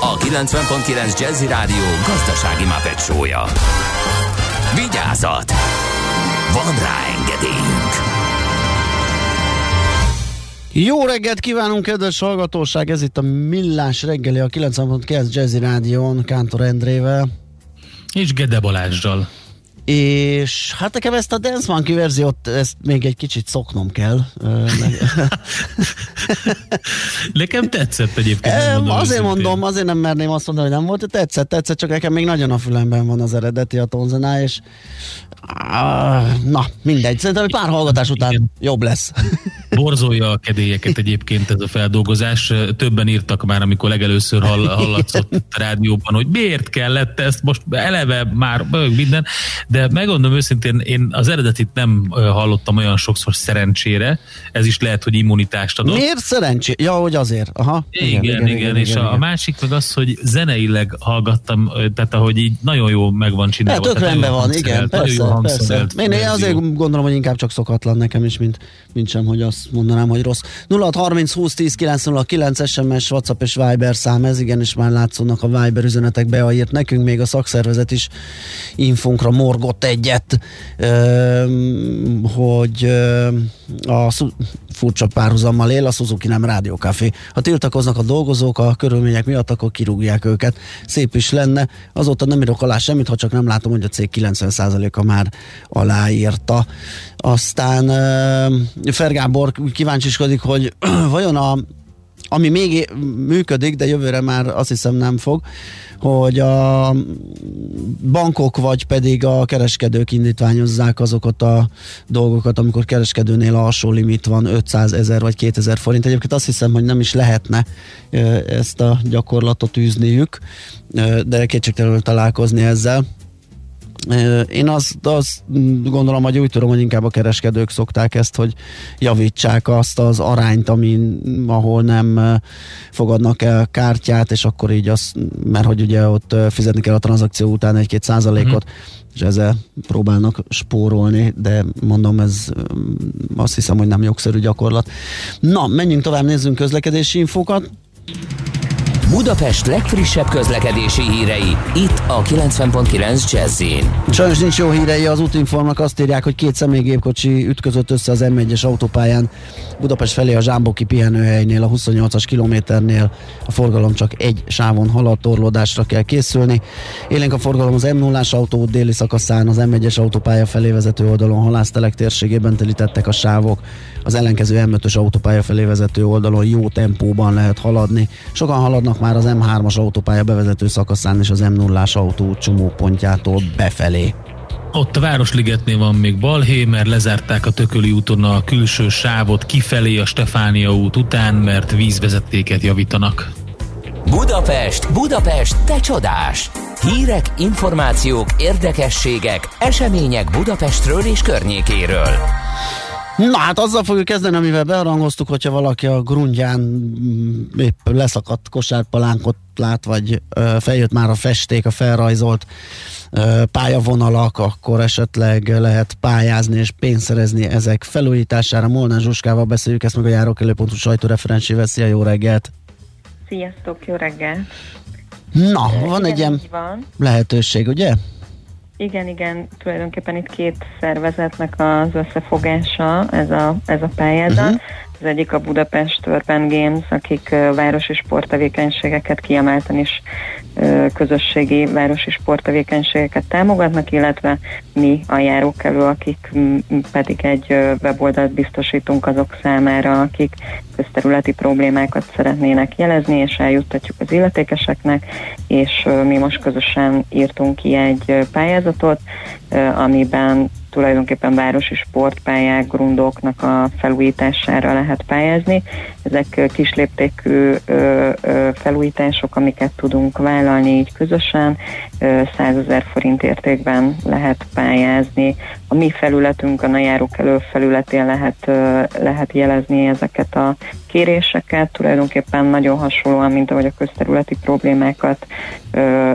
C: a 90.9 Jazzy Rádió gazdasági mapetsója. Vigyázat! Van rá engedélyünk!
A: Jó reggelt kívánunk, kedves hallgatóság! Ez itt a Millás reggeli, a 90.9 Jazzy Rádión, Kántor Endrével.
B: És Gede Balázsdal.
A: És hát nekem ezt a Dance Monkey verziót, ezt még egy kicsit szoknom kell. *laughs*
B: Nekem tetszett egyébként.
A: Em,
B: megmondom
A: azért
B: őszintén.
A: mondom, azért nem merném azt mondani, hogy nem volt, tetszett, tetszett, csak nekem még nagyon a fülemben van az eredeti a tonzená, és na, mindegy, szerintem egy pár hallgatás után
B: Igen.
A: jobb lesz. *laughs*
B: Borzolja a kedélyeket egyébként ez a feldolgozás. Többen írtak már, amikor legelőször hall, hallatszott a rádióban, hogy miért kellett ezt most eleve már minden, de megmondom őszintén, én az eredetit nem hallottam olyan sokszor szerencsére, ez is lehet, hogy immunitást adott.
A: Miért szerencsé? Ja, hogy azért. Aha.
B: Igen, igen, igen, igen, és a, a másik meg az, hogy zeneileg hallgattam, tehát ahogy így nagyon jó meg van csinálva.
A: Hát tök rendben van, igen,
B: jó
A: persze, persze. Én, én azért gondolom, hogy inkább csak szokatlan nekem is, mint, mint sem, hogy azt mondanám, hogy rossz. 0630 20 10 909 SMS, WhatsApp és Viber szám, ez igen, és már látszódnak a Viber üzenetek beaírt nekünk, még a szakszervezet is infunkra morgott egyet, hogy a furcsa párhuzammal él, a Suzuki nem rádiókafé. Ha tiltakoznak a dolgozók a körülmények miatt, akkor kirúgják őket. Szép is lenne. Azóta nem írok alá semmit, ha csak nem látom, hogy a cég 90%-a már aláírta. Aztán Fergábor kíváncsiskodik, hogy *clears throat* vajon a ami még működik, de jövőre már azt hiszem nem fog, hogy a bankok vagy pedig a kereskedők indítványozzák azokat a dolgokat, amikor kereskedőnél alsó limit van 500 ezer vagy 2000 forint. Egyébként azt hiszem, hogy nem is lehetne ezt a gyakorlatot űzniük, de kétségtelenül találkozni ezzel. Én azt, azt gondolom, hogy úgy tudom, hogy inkább a kereskedők szokták ezt, hogy javítsák azt az arányt, amin, ahol nem fogadnak el kártyát, és akkor így az, mert hogy ugye ott fizetni kell a tranzakció után egy-két százalékot, és ezzel próbálnak spórolni, de mondom, ez azt hiszem, hogy nem jogszerű gyakorlat. Na, menjünk tovább, nézzünk közlekedési infókat.
C: Budapest legfrissebb közlekedési hírei, itt a 90.9 jazz
A: Sajnos nincs jó hírei, az útinformnak azt írják, hogy két személygépkocsi ütközött össze az M1-es autópályán Budapest felé a Zsámboki pihenőhelynél, a 28-as kilométernél a forgalom csak egy sávon halad, torlódásra kell készülni. Élénk a forgalom az m 0 autó déli szakaszán, az M1-es autópálya felé vezető oldalon halásztelek térségében telítettek a sávok, az ellenkező M5-ös autópálya felé vezető oldalon jó tempóban lehet haladni. Sokan haladnak már az M3-as autópálya bevezető szakaszán és az m 0 autó csomópontjától befelé.
B: Ott a Városligetnél van még balhé, mert lezárták a Tököli úton a külső sávot kifelé a Stefánia út után, mert vízvezetéket javítanak.
C: Budapest, Budapest, te csodás! Hírek, információk, érdekességek, események Budapestről és környékéről.
A: Na hát azzal fogjuk kezdeni, amivel bearangoztuk, hogyha valaki a grundján mm, épp leszakadt kosárpalánkot lát, vagy ö, feljött már a festék, a felrajzolt ö, pályavonalak, akkor esetleg lehet pályázni és pénzt szerezni ezek felújítására. Molnár Zsuskával beszéljük ezt meg a járókelőpontú sajtóreferensével. Szia, jó reggelt!
F: Sziasztok, jó reggel!
A: Na, van
F: igen,
A: egy ilyen
F: van.
A: lehetőség, ugye?
F: Igen, igen, tulajdonképpen itt két szervezetnek az összefogása ez a, ez a pályázat. Uh-huh. Az egyik a Budapest Urban Games, akik városi sporttevékenységeket kiemelten is közösségi városi sporttevékenységeket támogatnak, illetve mi a járókelő, akik m, pedig egy weboldalt biztosítunk azok számára, akik közterületi problémákat szeretnének jelezni, és eljuttatjuk az illetékeseknek, és mi most közösen írtunk ki egy pályázatot, amiben tulajdonképpen városi sportpályák, grundoknak a felújítására lehet pályázni. Ezek kisléptékű felújítások, amiket tudunk vállalni így közösen. Ö, 100 ezer forint értékben lehet pályázni. A mi felületünkön, a járók elő felületén lehet, lehet jelezni ezeket a kéréseket, tulajdonképpen nagyon hasonlóan, mint ahogy a közterületi problémákat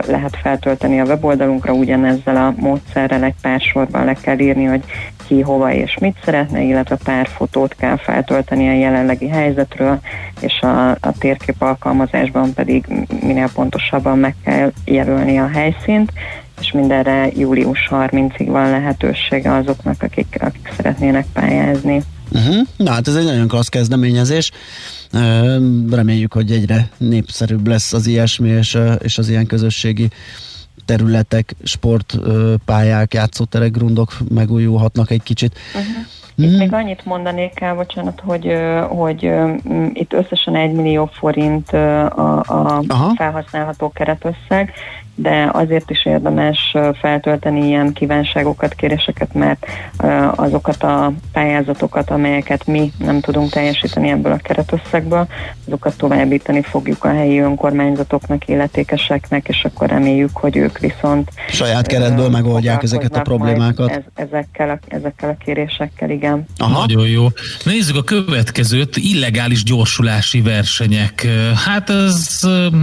F: lehet feltölteni a weboldalunkra, ugyanezzel a módszerrel egy pár sorban le kell írni, hogy ki, hova és mit szeretne, illetve pár fotót kell feltölteni a jelenlegi helyzetről, és a, a térkép alkalmazásban pedig minél pontosabban meg kell jelölni a helyszínt, és mindenre július 30-ig van lehetősége azoknak, akik, akik szeretnének pályázni.
A: Uh-huh. Na hát ez egy nagyon klassz kezdeményezés. Reméljük, hogy egyre népszerűbb lesz az ilyesmi, és, és az ilyen közösségi területek, sportpályák, játszóterek, grundok megújulhatnak egy kicsit.
F: Uh-huh. Itt még annyit mondanék el, bocsánat, hogy, hogy itt összesen 1 millió forint a, a
A: Aha.
F: felhasználható keretösszeg, de azért is érdemes feltölteni ilyen kívánságokat, kéréseket, mert azokat a pályázatokat, amelyeket mi nem tudunk teljesíteni ebből a keretösszegből, azokat továbbítani fogjuk a helyi önkormányzatoknak, illetékeseknek, és akkor reméljük, hogy ők viszont
A: Saját keretből megoldják ezeket a problémákat.
F: Ez, ezekkel, a, ezekkel a kérésekkel, igen.
A: Aha.
B: Nagyon jó. Nézzük a következőt, illegális gyorsulási versenyek. Hát ez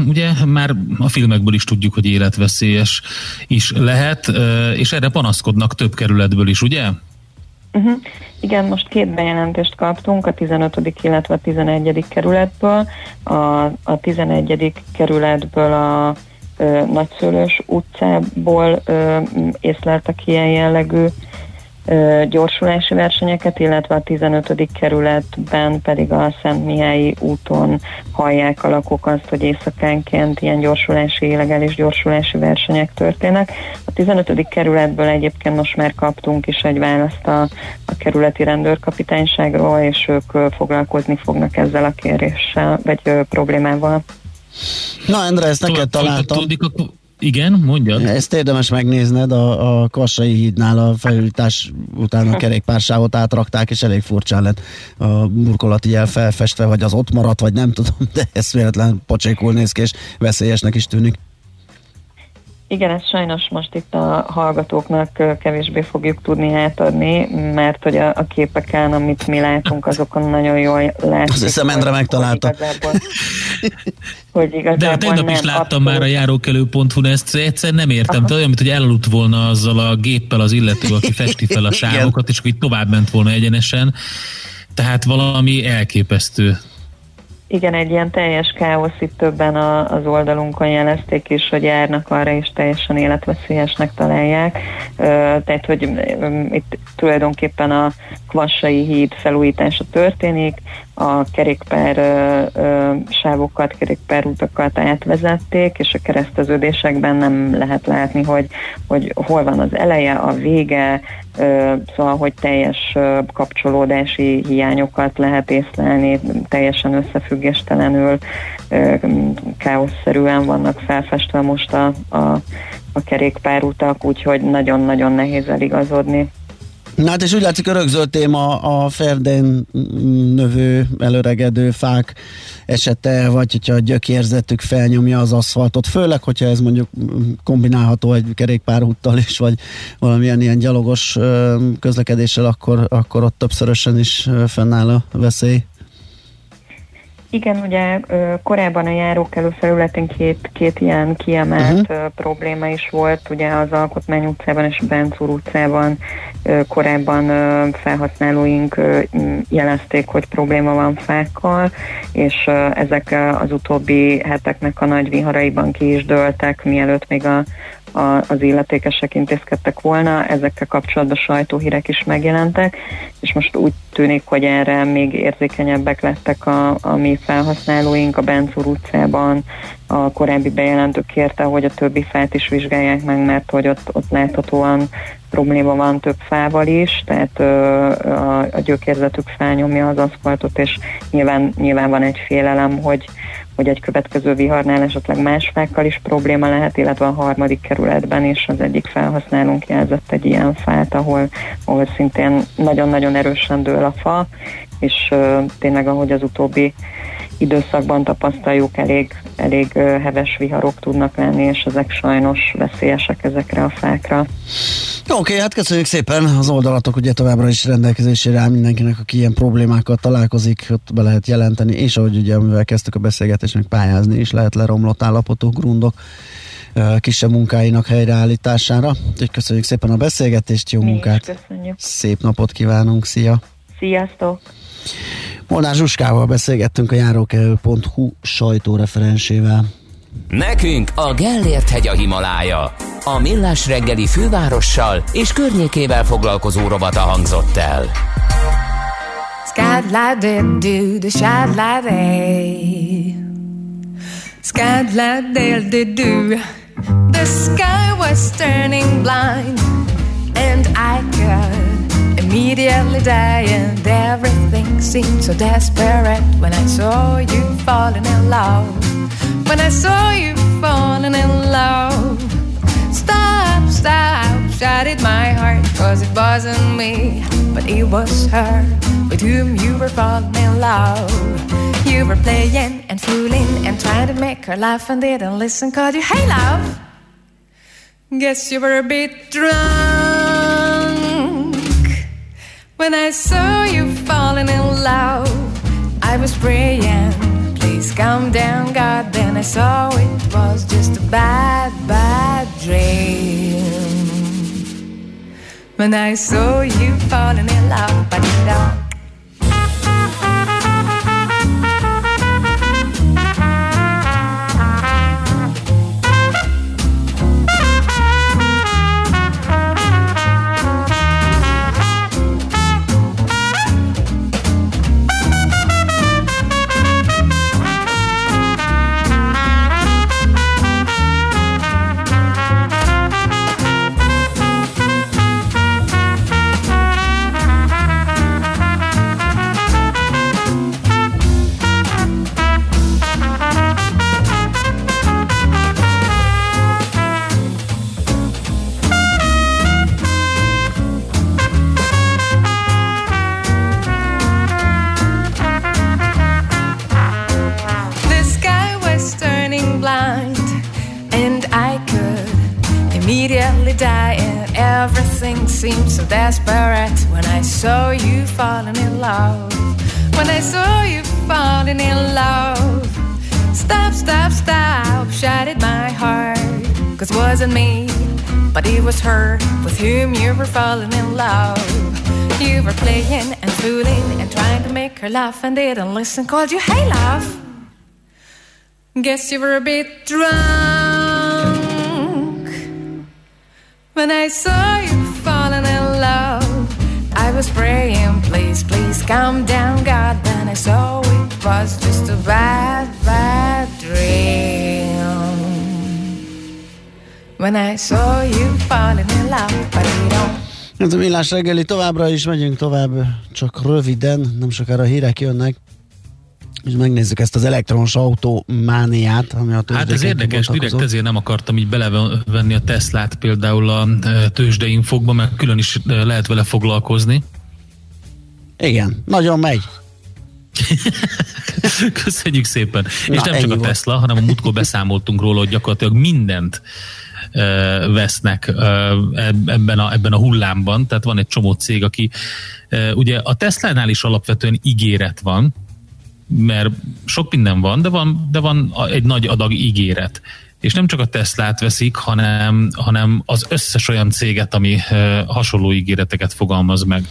B: ugye már a filmekből is tudjuk, hogy életveszélyes is lehet, és erre panaszkodnak több kerületből is, ugye?
F: Uh-huh. Igen, most két bejelentést kaptunk, a 15. illetve a 11. kerületből. A, a 11. kerületből a ö, Nagyszőlős utcából ö, észleltek ilyen jellegű gyorsulási versenyeket, illetve a 15. kerületben pedig a Szent Mihályi úton hallják a lakók azt, hogy éjszakánként ilyen gyorsulási, illegális gyorsulási versenyek történnek. A 15. kerületből egyébként most már kaptunk is egy választ a, a kerületi rendőrkapitányságról, és ők foglalkozni fognak ezzel a kéréssel, vagy ö, problémával.
A: Na, Endre, ezt neked találtam.
B: a- Igen, mondjad.
A: Ezt érdemes megnézned, a, a Kassai hídnál a felújítás után a kerékpársávot átrakták, és elég furcsán lett a burkolati jel felfestve, vagy az ott maradt, vagy nem tudom, de ez véletlen pocsékul néz ki, és veszélyesnek is tűnik.
F: Igen, ezt sajnos most itt a hallgatóknak kevésbé fogjuk tudni átadni, mert hogy a, a képeken, amit mi látunk, azokon nagyon jól látszik.
A: Azt hiszem, Endre
F: hogy-
A: megtalálta. *laughs*
F: Hogy igazából, hogy igazából
B: De tegnap is
F: nem,
B: láttam már a járókelő.hu-n, ezt egyszer nem értem. Tehát olyan, mint hogy elaludt volna azzal a géppel az illető, aki *laughs* festi fel a sávokat, és akkor így tovább ment volna egyenesen. Tehát valami elképesztő.
F: Igen, egy ilyen teljes káosz itt többen a, az oldalunkon jelezték is, hogy járnak arra és teljesen életveszélyesnek találják. Ö, tehát, hogy itt tulajdonképpen a Kvassai híd felújítása történik, a kerékpár ö, ö, sávokat, kerékpárutakat átvezették, és a kereszteződésekben nem lehet látni, hogy, hogy hol van az eleje, a vége, szóval, hogy teljes kapcsolódási hiányokat lehet észlelni, teljesen összefüggéstelenül, káoszszerűen vannak felfestve most a, a, a kerékpárutak, úgyhogy nagyon-nagyon nehéz eligazodni.
A: Na hát és úgy látszik a rögzölt téma a ferdén növő, előregedő fák esete, vagy hogyha a gyökérzetük felnyomja az aszfaltot, főleg, hogyha ez mondjuk kombinálható egy kerékpárúttal is, vagy valamilyen ilyen gyalogos közlekedéssel, akkor, akkor ott többszörösen is fennáll a veszély.
F: Igen, ugye korábban a járókelő felületén két, két ilyen kiemelt uh-huh. probléma is volt, ugye az Alkotmány utcában és a Bencúr utcában korábban felhasználóink jelezték, hogy probléma van fákkal, és ezek az utóbbi heteknek a nagy viharaiban ki is dőltek, mielőtt még a a, az illetékesek intézkedtek volna, ezekkel kapcsolatban sajtóhírek is megjelentek, és most úgy tűnik, hogy erre még érzékenyebbek lettek a, a mi felhasználóink a Benzúr utcában, a korábbi bejelentők kérte, hogy a többi fát is vizsgálják meg, mert hogy ott, ott láthatóan probléma van több fával is, tehát ö, a, a gyökérzetük felnyomja az aszfaltot, és nyilván, nyilván van egy félelem, hogy, hogy egy következő viharnál esetleg más fákkal is probléma lehet, illetve a harmadik kerületben is az egyik felhasználónk jelzett egy ilyen fát, ahol, ahol szintén nagyon-nagyon erősen dől a fa, és tényleg ahogy az utóbbi időszakban tapasztaljuk, elég, elég heves viharok tudnak lenni, és ezek sajnos veszélyesek ezekre a fákra.
A: Oké, okay, hát köszönjük szépen. Az oldalatok ugye továbbra is rendelkezésére áll mindenkinek, aki ilyen problémákkal találkozik, ott be lehet jelenteni, és ahogy ugye, amivel kezdtük a beszélgetést, meg pályázni is lehet leromlott állapotú grundok kisebb munkáinak helyreállítására. Úgyhogy köszönjük szépen a beszélgetést, jó
F: Mi
A: munkát,
F: köszönjük.
A: szép napot kívánunk, szia!
F: Sziasztok!
A: Molnár Zsuskával beszélgettünk a járókelő.hu sajtóreferensével.
C: Nekünk a Gellért hegy a Himalája. A Millás reggeli fővárossal és környékével foglalkozó rovata hangzott el.
G: The sky was turning blind, and I could immediately die, and everything seemed so desperate when I saw you falling in love. When I saw you falling in love. Stop, stop, shouted my heart, cause it wasn't me, but it was her with whom you were falling in love. You were playing and fooling and trying to make her laugh and didn't listen, called you, hey love. Guess you were a bit drunk when I saw you falling in love. I was praying, please calm down, God. Then I saw it was just a bad, bad dream. When I saw you falling in love, but wasn't me, but it was her with whom you were falling in love. You were playing and fooling and trying to make her laugh and didn't listen. Called you, hey, love. Guess you were a bit drunk. When I saw you falling in love, I was praying, please, please calm down, God. Then I saw it was just a bad, When I saw you falling in love, but you don't.
A: Ez a millás reggeli továbbra is megyünk tovább, csak röviden, nem sokára hírek jönnek. És megnézzük ezt az elektromos autó mániát, ami a
B: Hát ez érdekes, direkt ezért nem akartam így belevenni a Teslát például a e, tőzsdeinfokba, mert külön is e, lehet vele foglalkozni.
A: Igen, nagyon megy. *laughs*
B: Köszönjük szépen.
A: Na,
B: és nem csak a
A: volt.
B: Tesla, hanem a múltkor beszámoltunk róla, hogy gyakorlatilag mindent vesznek eb- ebben a, ebben a hullámban, tehát van egy csomó cég, aki ugye a Teslánál is alapvetően ígéret van, mert sok minden van, de van, de van egy nagy adag ígéret. És nem csak a Teslát veszik, hanem, hanem az összes olyan céget, ami hasonló ígéreteket fogalmaz meg.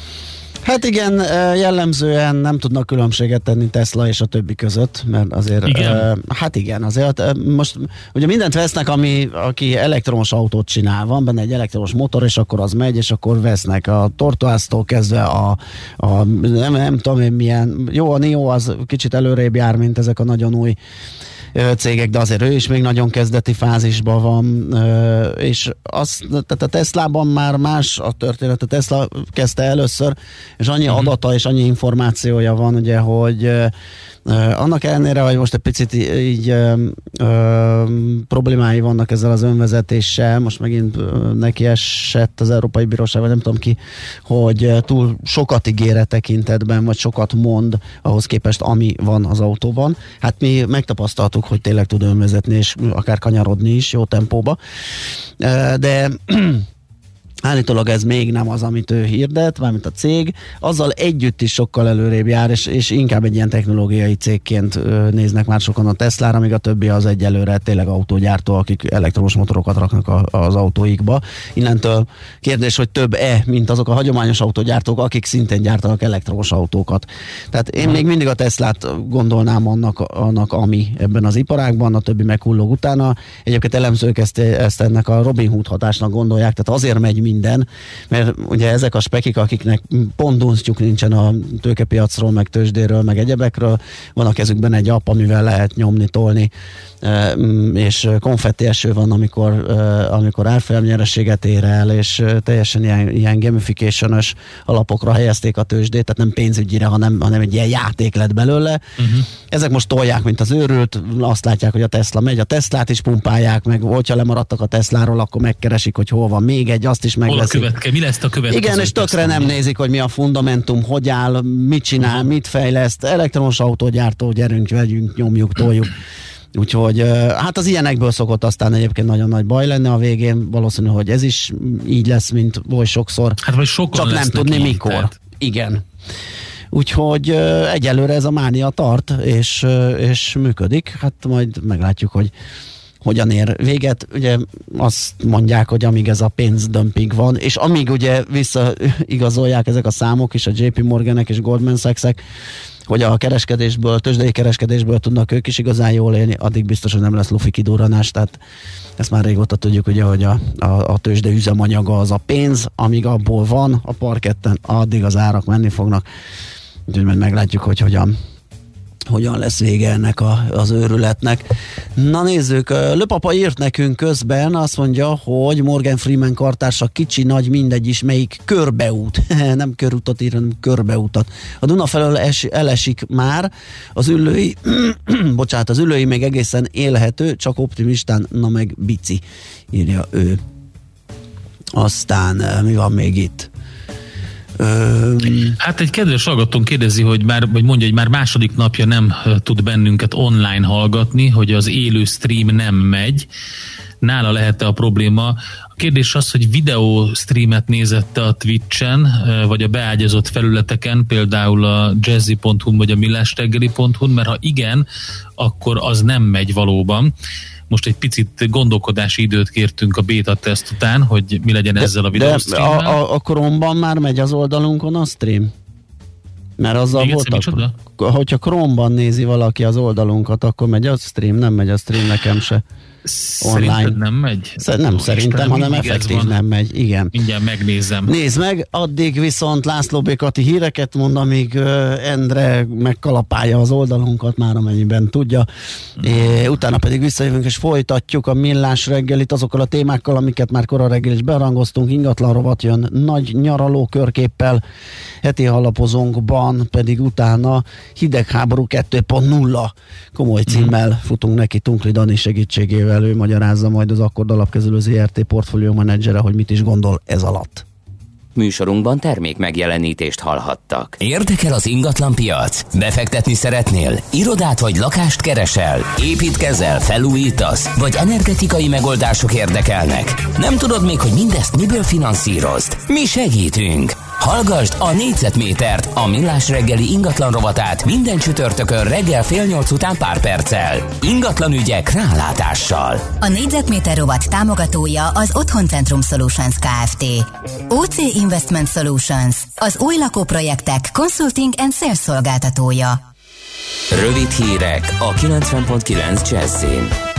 A: Hát igen, jellemzően nem tudnak különbséget tenni Tesla és a többi között, mert azért,
B: Igen?
A: hát igen, azért most ugye mindent vesznek, ami, aki elektromos autót csinál, van benne egy elektromos motor, és akkor az megy, és akkor vesznek a tortoásztól kezdve a, a nem, nem tudom én milyen, jó, a Nio az kicsit előrébb jár, mint ezek a nagyon új ö, cégek, de azért ő is még nagyon kezdeti fázisban van, és az, tehát a Teslában már más a történet. A Tesla kezdte először, és annyi
B: Mhm.
A: adata és annyi információja van, ugye, hogy annak ellenére, hogy most egy picit így ö, ö, problémái vannak ezzel az önvezetéssel, most megint neki esett az Európai Bíróság, vagy nem tudom ki, hogy túl sokat ígér e tekintetben, vagy sokat mond ahhoz képest, ami van az autóban. Hát mi megtapasztaltuk, hogy tényleg tud önvezetni, és akár kanyarodni is jó tempóba. De Állítólag ez még nem az, amit ő hirdet, mármint a cég, azzal együtt is sokkal előrébb jár, és, és inkább egy ilyen technológiai cégként néznek már sokan a Teslára, míg a többi az egyelőre tényleg autógyártó, akik elektromos motorokat raknak a, az autóikba. Innentől kérdés, hogy több-e, mint azok a hagyományos autógyártók, akik szintén gyártanak elektromos autókat. Tehát én még mindig a Teslát gondolnám annak, annak ami ebben az iparágban, a többi meghullog utána. Egyébként elemzők ezt, ezt ennek a Robin Hood hatásnak gondolják, tehát azért megy minden, mert ugye ezek a spekik, akiknek pont dunsztjuk nincsen a tőkepiacról, meg tőzsdéről, meg egyebekről, van a kezükben egy app, amivel lehet nyomni, tolni, mm, és konfetti eső van, amikor, amikor árfolyamnyereséget ér el, és teljesen ilyen, ilyen gamification alapokra helyezték a tőzsdét, tehát nem pénzügyire, hanem, hanem egy ilyen játék lett belőle. Uh-huh. Ezek most tolják, mint az őrült, azt látják, hogy a Tesla megy, a Teslát is pumpálják, meg hogyha lemaradtak a Tesláról, akkor megkeresik, hogy hol van még egy, azt is
B: Hol a
A: megveszik.
B: követke, mi lesz a következő?
A: Igen, és tökre nem nézik, hogy mi a fundamentum, hogy áll, mit csinál, uh-huh. mit fejleszt. Elektromos autógyártó, gyerünk, vegyünk, nyomjuk, toljuk. Úgyhogy hát az ilyenekből szokott aztán egyébként nagyon nagy baj lenni a végén. Valószínű, hogy ez is így lesz, mint oly sokszor.
B: Hát vagy sokan
A: Csak nem tudni
B: így,
A: mikor.
B: tehát.
A: Igen. Úgyhogy egyelőre ez a mánia tart, és, és működik. Hát majd meglátjuk, hogy hogyan ér véget. Ugye azt mondják, hogy amíg ez a pénzdömping van, és amíg ugye visszaigazolják ezek a számok is, a JP Morganek és Goldman Sachsek, hogy a kereskedésből, tőzsdei kereskedésből tudnak ők is igazán jól élni, addig biztos, hogy nem lesz lufi kidurranás, tehát ezt már régóta tudjuk, ugye, hogy a, a, a tőzsde üzemanyaga az a pénz, amíg abból van a parketten, addig az árak menni fognak. Úgyhogy majd meglátjuk, hogy hogyan hogyan lesz vége ennek a, az őrületnek. Na nézzük, Löpapa írt nekünk közben, azt mondja, hogy Morgan Freeman kartársa kicsi, nagy, mindegy is, melyik körbeút, *laughs* nem körutat ír, hanem körbeutat. A Duna felől es, elesik már, az ülői, *clears throat* bocsánat, az ülői még egészen élhető, csak optimistán, na meg bici, írja ő. Aztán mi van még itt?
B: Hát egy kedves hallgatónk kérdezi, hogy már, vagy mondja, hogy már második napja nem tud bennünket online hallgatni, hogy az élő stream nem megy. nála lehet-e a probléma. Kérdés az, hogy videó streamet nézette a Twitch-en, vagy a beágyazott felületeken, például a jazzy.hu vagy a millástegeli.hu, mert ha igen, akkor az nem megy valóban. Most egy picit gondolkodási időt kértünk a beta teszt után, hogy mi legyen ezzel a
A: De
B: videó
A: a, a, a Chrome-ban már megy az oldalunkon a stream? Mert azzal
B: Még egyszer,
A: voltak.
B: micsoda?
A: Hogyha Chrome-ban nézi valaki az oldalunkat, akkor megy a stream, nem megy a stream nekem se.
B: Szerinted nem megy?
A: Szer- nem
B: Ó,
A: szerintem, hanem effektív
B: van.
A: nem megy, igen.
B: Mindjárt megnézem.
A: Nézd meg, addig viszont László Békati híreket mond, amíg Endre megkalapálja az oldalunkat már amennyiben tudja. É, utána pedig visszajövünk és folytatjuk a millás reggelit azokkal a témákkal, amiket már kora reggel is berangoztunk. Ingatlan rovat jön nagy nyaraló körképpel, heti alapozónkban pedig utána hidegháború 2.0 komoly címmel futunk neki Tunkli Dani segítségével. Ő magyarázza majd az Akkord alapkezelő ZRT portfólió menedzsere, hogy mit is gondol ez alatt.
C: Műsorunkban termék megjelenítést hallhattak. Érdekel az ingatlan piac? Befektetni szeretnél? Irodát vagy lakást keresel? Építkezel, felújítasz? Vagy energetikai megoldások érdekelnek? Nem tudod még, hogy mindezt miből finanszírozd? Mi segítünk! Hallgasd a négyzetmétert, a millás reggeli ingatlan rovatát minden csütörtökön reggel fél nyolc után pár perccel. Ingatlan ügyek rálátással.
H: A négyzetméter rovat támogatója az Otthoncentrum Solutions Kft. OC Investment Solutions, az új lakóprojektek consulting and sales szolgáltatója.
C: Rövid hírek a 90.9 Jazzin.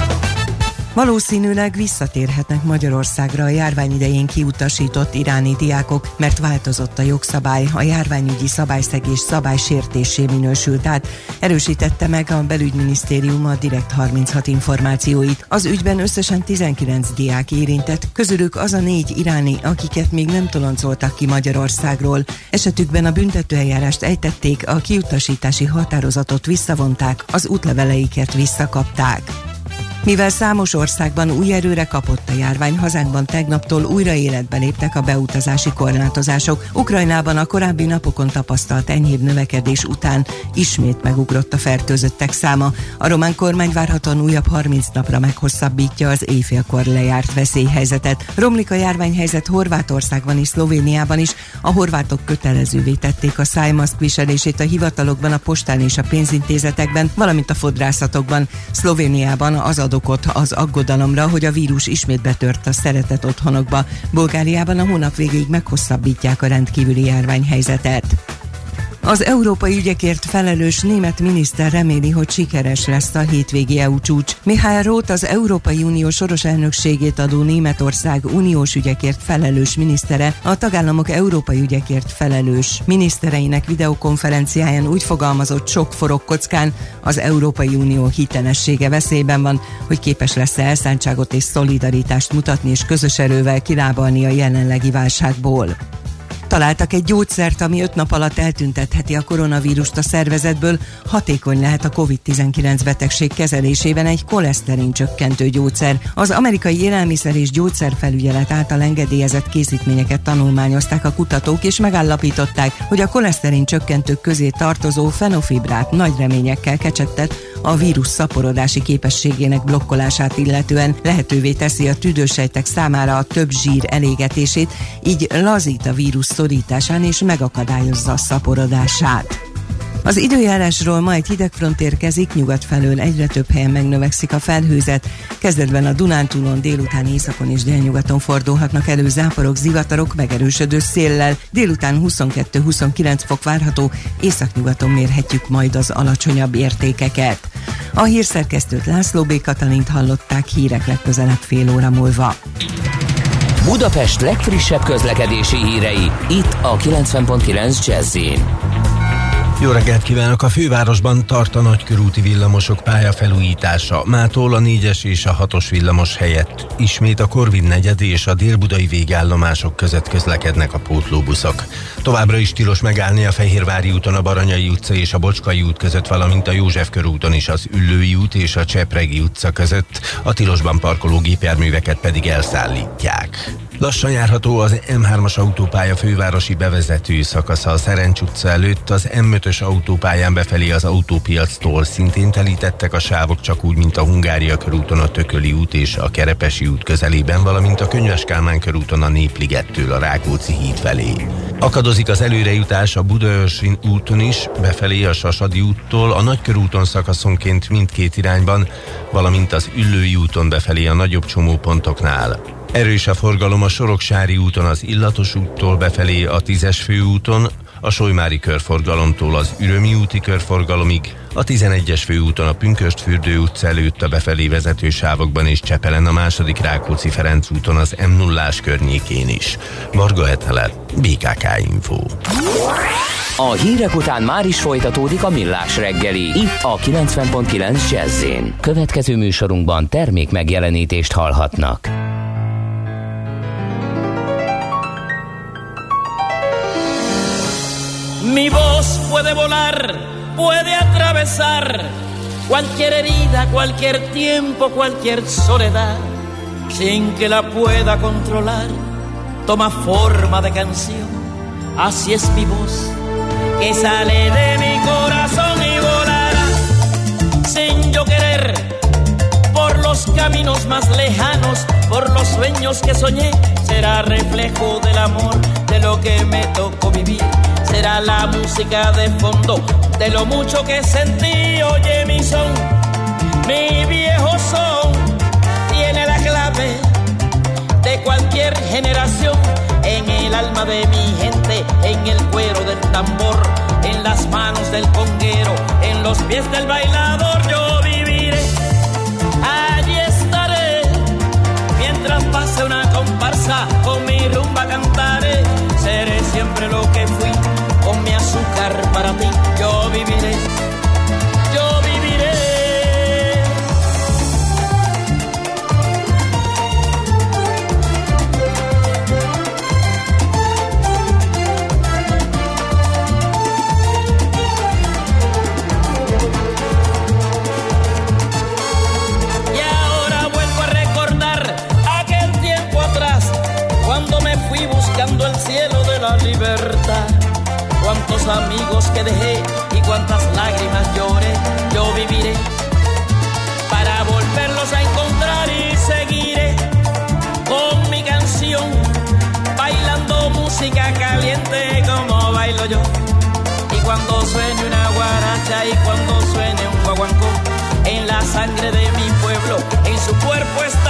D: Valószínűleg visszatérhetnek Magyarországra a járvány idején kiutasított iráni diákok, mert változott a jogszabály, a járványügyi szabályszegés szabálysértésé minősült át, erősítette meg a belügyminisztérium a Direkt 36 információit. Az ügyben összesen 19 diák érintett, közülük az a négy iráni, akiket még nem toloncoltak ki Magyarországról. Esetükben a büntetőeljárást ejtették, a kiutasítási határozatot visszavonták, az útleveleiket visszakapták. Mivel számos országban új erőre kapott a járvány, hazánkban tegnaptól újra életbe léptek a beutazási korlátozások. Ukrajnában a korábbi napokon tapasztalt enyhébb növekedés után ismét megugrott a fertőzöttek száma. A román kormány várhatóan újabb 30 napra meghosszabbítja az éjfélkor lejárt veszélyhelyzetet. Romlik a járványhelyzet Horvátországban és Szlovéniában is. A horvátok kötelezővé tették a szájmaszk viselését a hivatalokban, a postán és a pénzintézetekben, valamint a fodrászatokban. Szlovéniában az ad okot az aggodalomra, hogy a vírus ismét betört a szeretett otthonokba. Bulgáriában a hónap végéig meghosszabbítják a rendkívüli járványhelyzetet. Az európai ügyekért felelős német miniszter reméli, hogy sikeres lesz a hétvégi EU csúcs. Mihály Roth az Európai Unió soros elnökségét adó Németország uniós ügyekért felelős minisztere, a tagállamok európai ügyekért felelős minisztereinek videokonferenciáján úgy fogalmazott sok forog kockán, az Európai Unió hitelessége veszélyben van, hogy képes lesz elszántságot és szolidaritást mutatni és közös erővel kilábalni a jelenlegi válságból. Találtak egy gyógyszert, ami öt nap alatt eltüntetheti a koronavírust a szervezetből, hatékony lehet a COVID-19 betegség kezelésében egy koleszterin csökkentő gyógyszer. Az amerikai élelmiszer és gyógyszerfelügyelet által engedélyezett készítményeket tanulmányozták a kutatók, és megállapították, hogy a koleszterin csökkentők közé tartozó fenofibrát nagy reményekkel kecsegtet a vírus szaporodási képességének blokkolását illetően lehetővé teszi a tüdősejtek számára a több zsír elégetését, így lazít a vírus szorításán és megakadályozza a szaporodását. Az időjárásról ma egy hidegfront érkezik, nyugat felől egyre több helyen megnövekszik a felhőzet. Kezdetben a Dunántúlon délután északon és délnyugaton fordulhatnak elő záporok, zivatarok megerősödő széllel. Délután 22-29 fok várható, északnyugaton mérhetjük majd az alacsonyabb értékeket. A hírszerkesztőt László B. Katalint hallották hírek legközelebb fél óra múlva.
C: Budapest legfrissebb közlekedési hírei, itt a 90.9 jazz
I: Jó reggelt kívánok! A fővárosban tart a nagykörúti villamosok pályafelújítása. Mától a 4-es és a 6-os villamos helyett ismét a Korvin negyed és a délbudai végállomások között közlekednek a pótlóbuszok. Továbbra is tilos megállni a Fehérvári úton a Baranyai utca és a Bocskai út között, valamint a József körúton is az Üllői út és a Csepregi utca között. A tilosban parkoló gépjárműveket pedig elszállítják. Lassan járható az M3-as autópálya fővárosi bevezető szakasza a Szerencs utca előtt, az M5-ös autópályán befelé az autópiactól szintén telítettek a sávok csak úgy, mint a Hungária körúton a Tököli út és a Kerepesi út közelében, valamint a Könyves Kálmán körúton a Népligettől a Rákóczi híd felé. Akadozik az előrejutás a Budaörsi úton is, befelé a Sasadi úttól, a Nagykörúton szakaszonként mindkét irányban, valamint az Üllői úton befelé a nagyobb csomópontoknál. Erős a forgalom a Soroksári úton az Illatos úttól befelé a Tízes főúton, a Solymári körforgalomtól az Ürömi úti körforgalomig, a 11-es főúton a Pünköst fürdő utca előtt a befelé vezető sávokban és Csepelen a második Rákóczi Ferenc úton az m 0 környékén is. Varga Etele, BKK Info.
C: A hírek után már is folytatódik a millás reggeli, itt a 90.9 jazz Következő műsorunkban termék megjelenítést hallhatnak.
J: Mi voz puede volar, puede atravesar cualquier herida, cualquier tiempo, cualquier soledad, sin que la pueda controlar. Toma forma de canción, así es mi voz, que sale de mi corazón y volará. Sin yo querer por los caminos más lejanos, por los sueños que soñé, será reflejo del amor, de lo que me tocó vivir será la música de fondo de lo mucho que sentí. Oye, mi son, mi viejo son, tiene la clave de cualquier generación. En el alma de mi gente, en el cuero del tambor, en las manos del conguero, en los pies del bailador, yo viviré. Allí estaré, mientras pase una comparsa, con mi rumba cantaré. Seré siempre lo que fui con mi azúcar para ti. Yo viviré, yo viviré. Y ahora vuelvo a recordar aquel tiempo atrás, cuando me fui buscando el cielo de la libertad amigos que dejé y cuántas lágrimas lloré, yo viviré para volverlos a encontrar y seguiré con mi canción, bailando música caliente como bailo yo. Y cuando suene una guaracha y cuando suene un guaguancó, en la sangre de mi pueblo, en su cuerpo estaré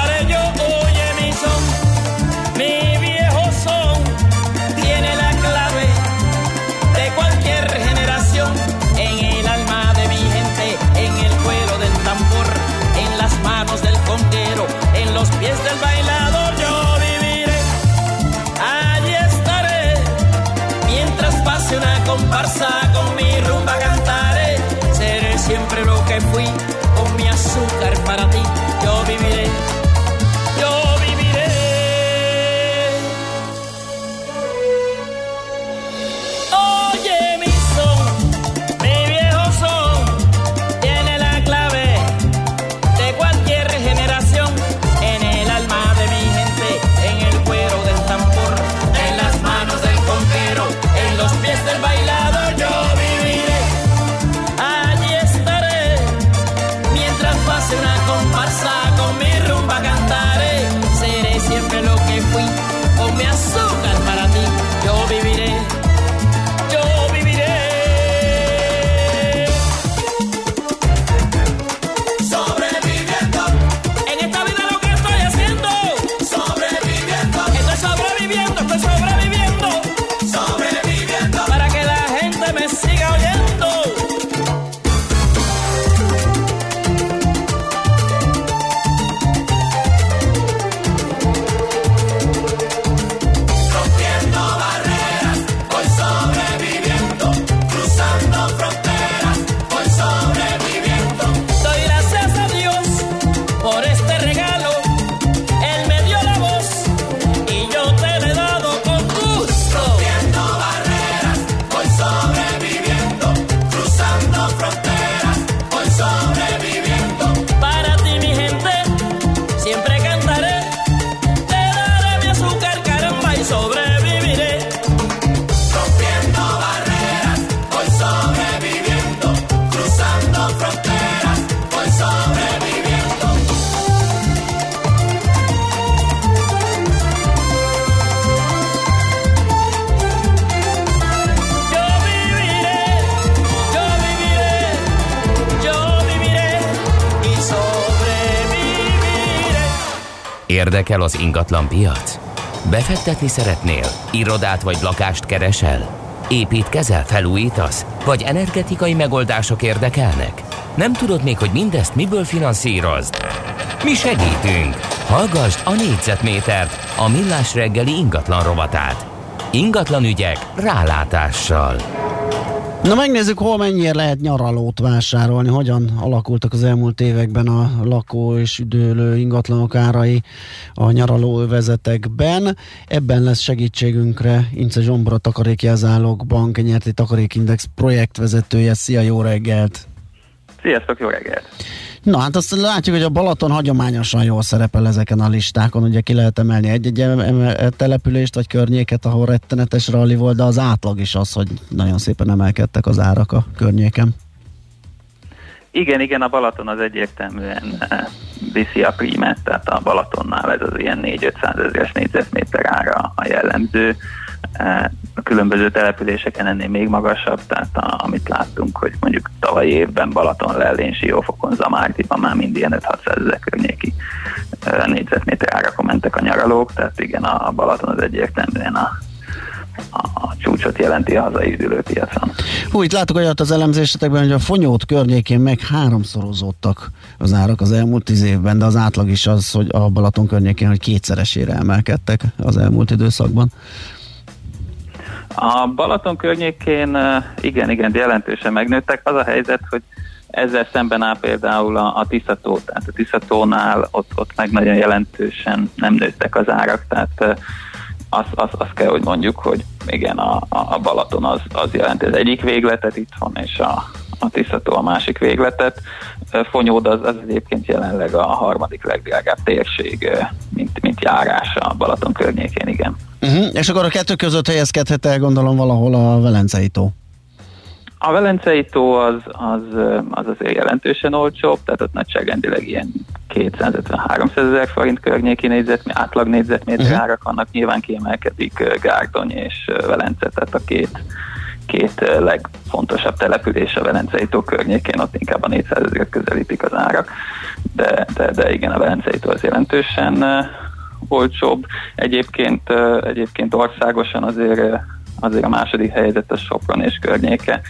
C: ingatlan piac? Befektetni szeretnél? Irodát vagy lakást keresel? Építkezel, felújítasz? Vagy energetikai megoldások érdekelnek? Nem tudod még, hogy mindezt miből finanszírozd? Mi segítünk! Hallgassd a négyzetmétert, a millás reggeli ingatlan rovatát. Ingatlan ügyek rálátással.
A: Na megnézzük, hol mennyire lehet nyaralót vásárolni, hogyan alakultak az elmúlt években a lakó és üdülő ingatlanok árai a nyaraló övezetekben. Ebben lesz segítségünkre Ince Zsombra Takarékjelzálog Bank nyerti Takarékindex projektvezetője. Szia, jó reggelt!
K: Sziasztok, jó reggelt!
A: Na hát azt látjuk, hogy a Balaton hagyományosan jól szerepel ezeken a listákon, ugye ki lehet emelni egy-egy települést vagy környéket, ahol rettenetes ralli volt, de az átlag is az, hogy nagyon szépen emelkedtek az árak a környéken.
K: Igen, igen, a Balaton az egyértelműen eh, viszi a prímet, tehát a Balatonnál ez az ilyen 4-500 ezeres négyzetméter ára a jellemző. Eh, A különböző településeken ennél még magasabb, tehát a, amit láttunk, hogy mondjuk tavalyi évben Balaton, Lellén, Siófokon, Zamártiban már mind ilyen 5-600 ezer környéki eh, négyzetméter árakon mentek a nyaralók, tehát igen, a Balaton az egyértelműen a, a csúcsot jelenti a hazai üdülőpiacon.
A: Hú, itt látok olyat az elemzésetekben, hogy a fonyót környékén meg háromszorozódtak az árak az elmúlt tíz évben, de az átlag is az, hogy a Balaton környékén, hogy kétszeresére emelkedtek az elmúlt időszakban.
K: A Balaton környékén igen, igen, jelentősen megnőttek. Az a helyzet, hogy ezzel szemben áll például a, a Tiszató, tehát a Tiszatónál ott, ott meg nagyon jelentősen nem nőttek az árak, tehát eh, azt az, az kell, hogy mondjuk, hogy igen, a, a Balaton az, az jelenti az egyik végletet itthon, és a, a Tiszató a másik végletet. Fonyód az, az egyébként jelenleg a harmadik legdrágább térség, mint, mint járás a Balaton környékén, igen.
A: Uh-huh. És akkor a kettő között helyezkedhet el, gondolom, valahol a Velencei tó.
K: A Velencei tó az, az, az azért jelentősen olcsóbb, tehát ott nagyságrendileg ilyen 250-300 ezer forint környéki négyzet, átlag négyzetméter uh-huh. árak vannak, nyilván kiemelkedik Gárdony és Velence, tehát a két, két legfontosabb település a Velencei tó környékén, ott inkább a 400 ezeret közelítik az árak, de, de, de igen, a Velencei tó az jelentősen olcsóbb. Egyébként, egyébként országosan azért azért a második helyzet a Sopron és környéke,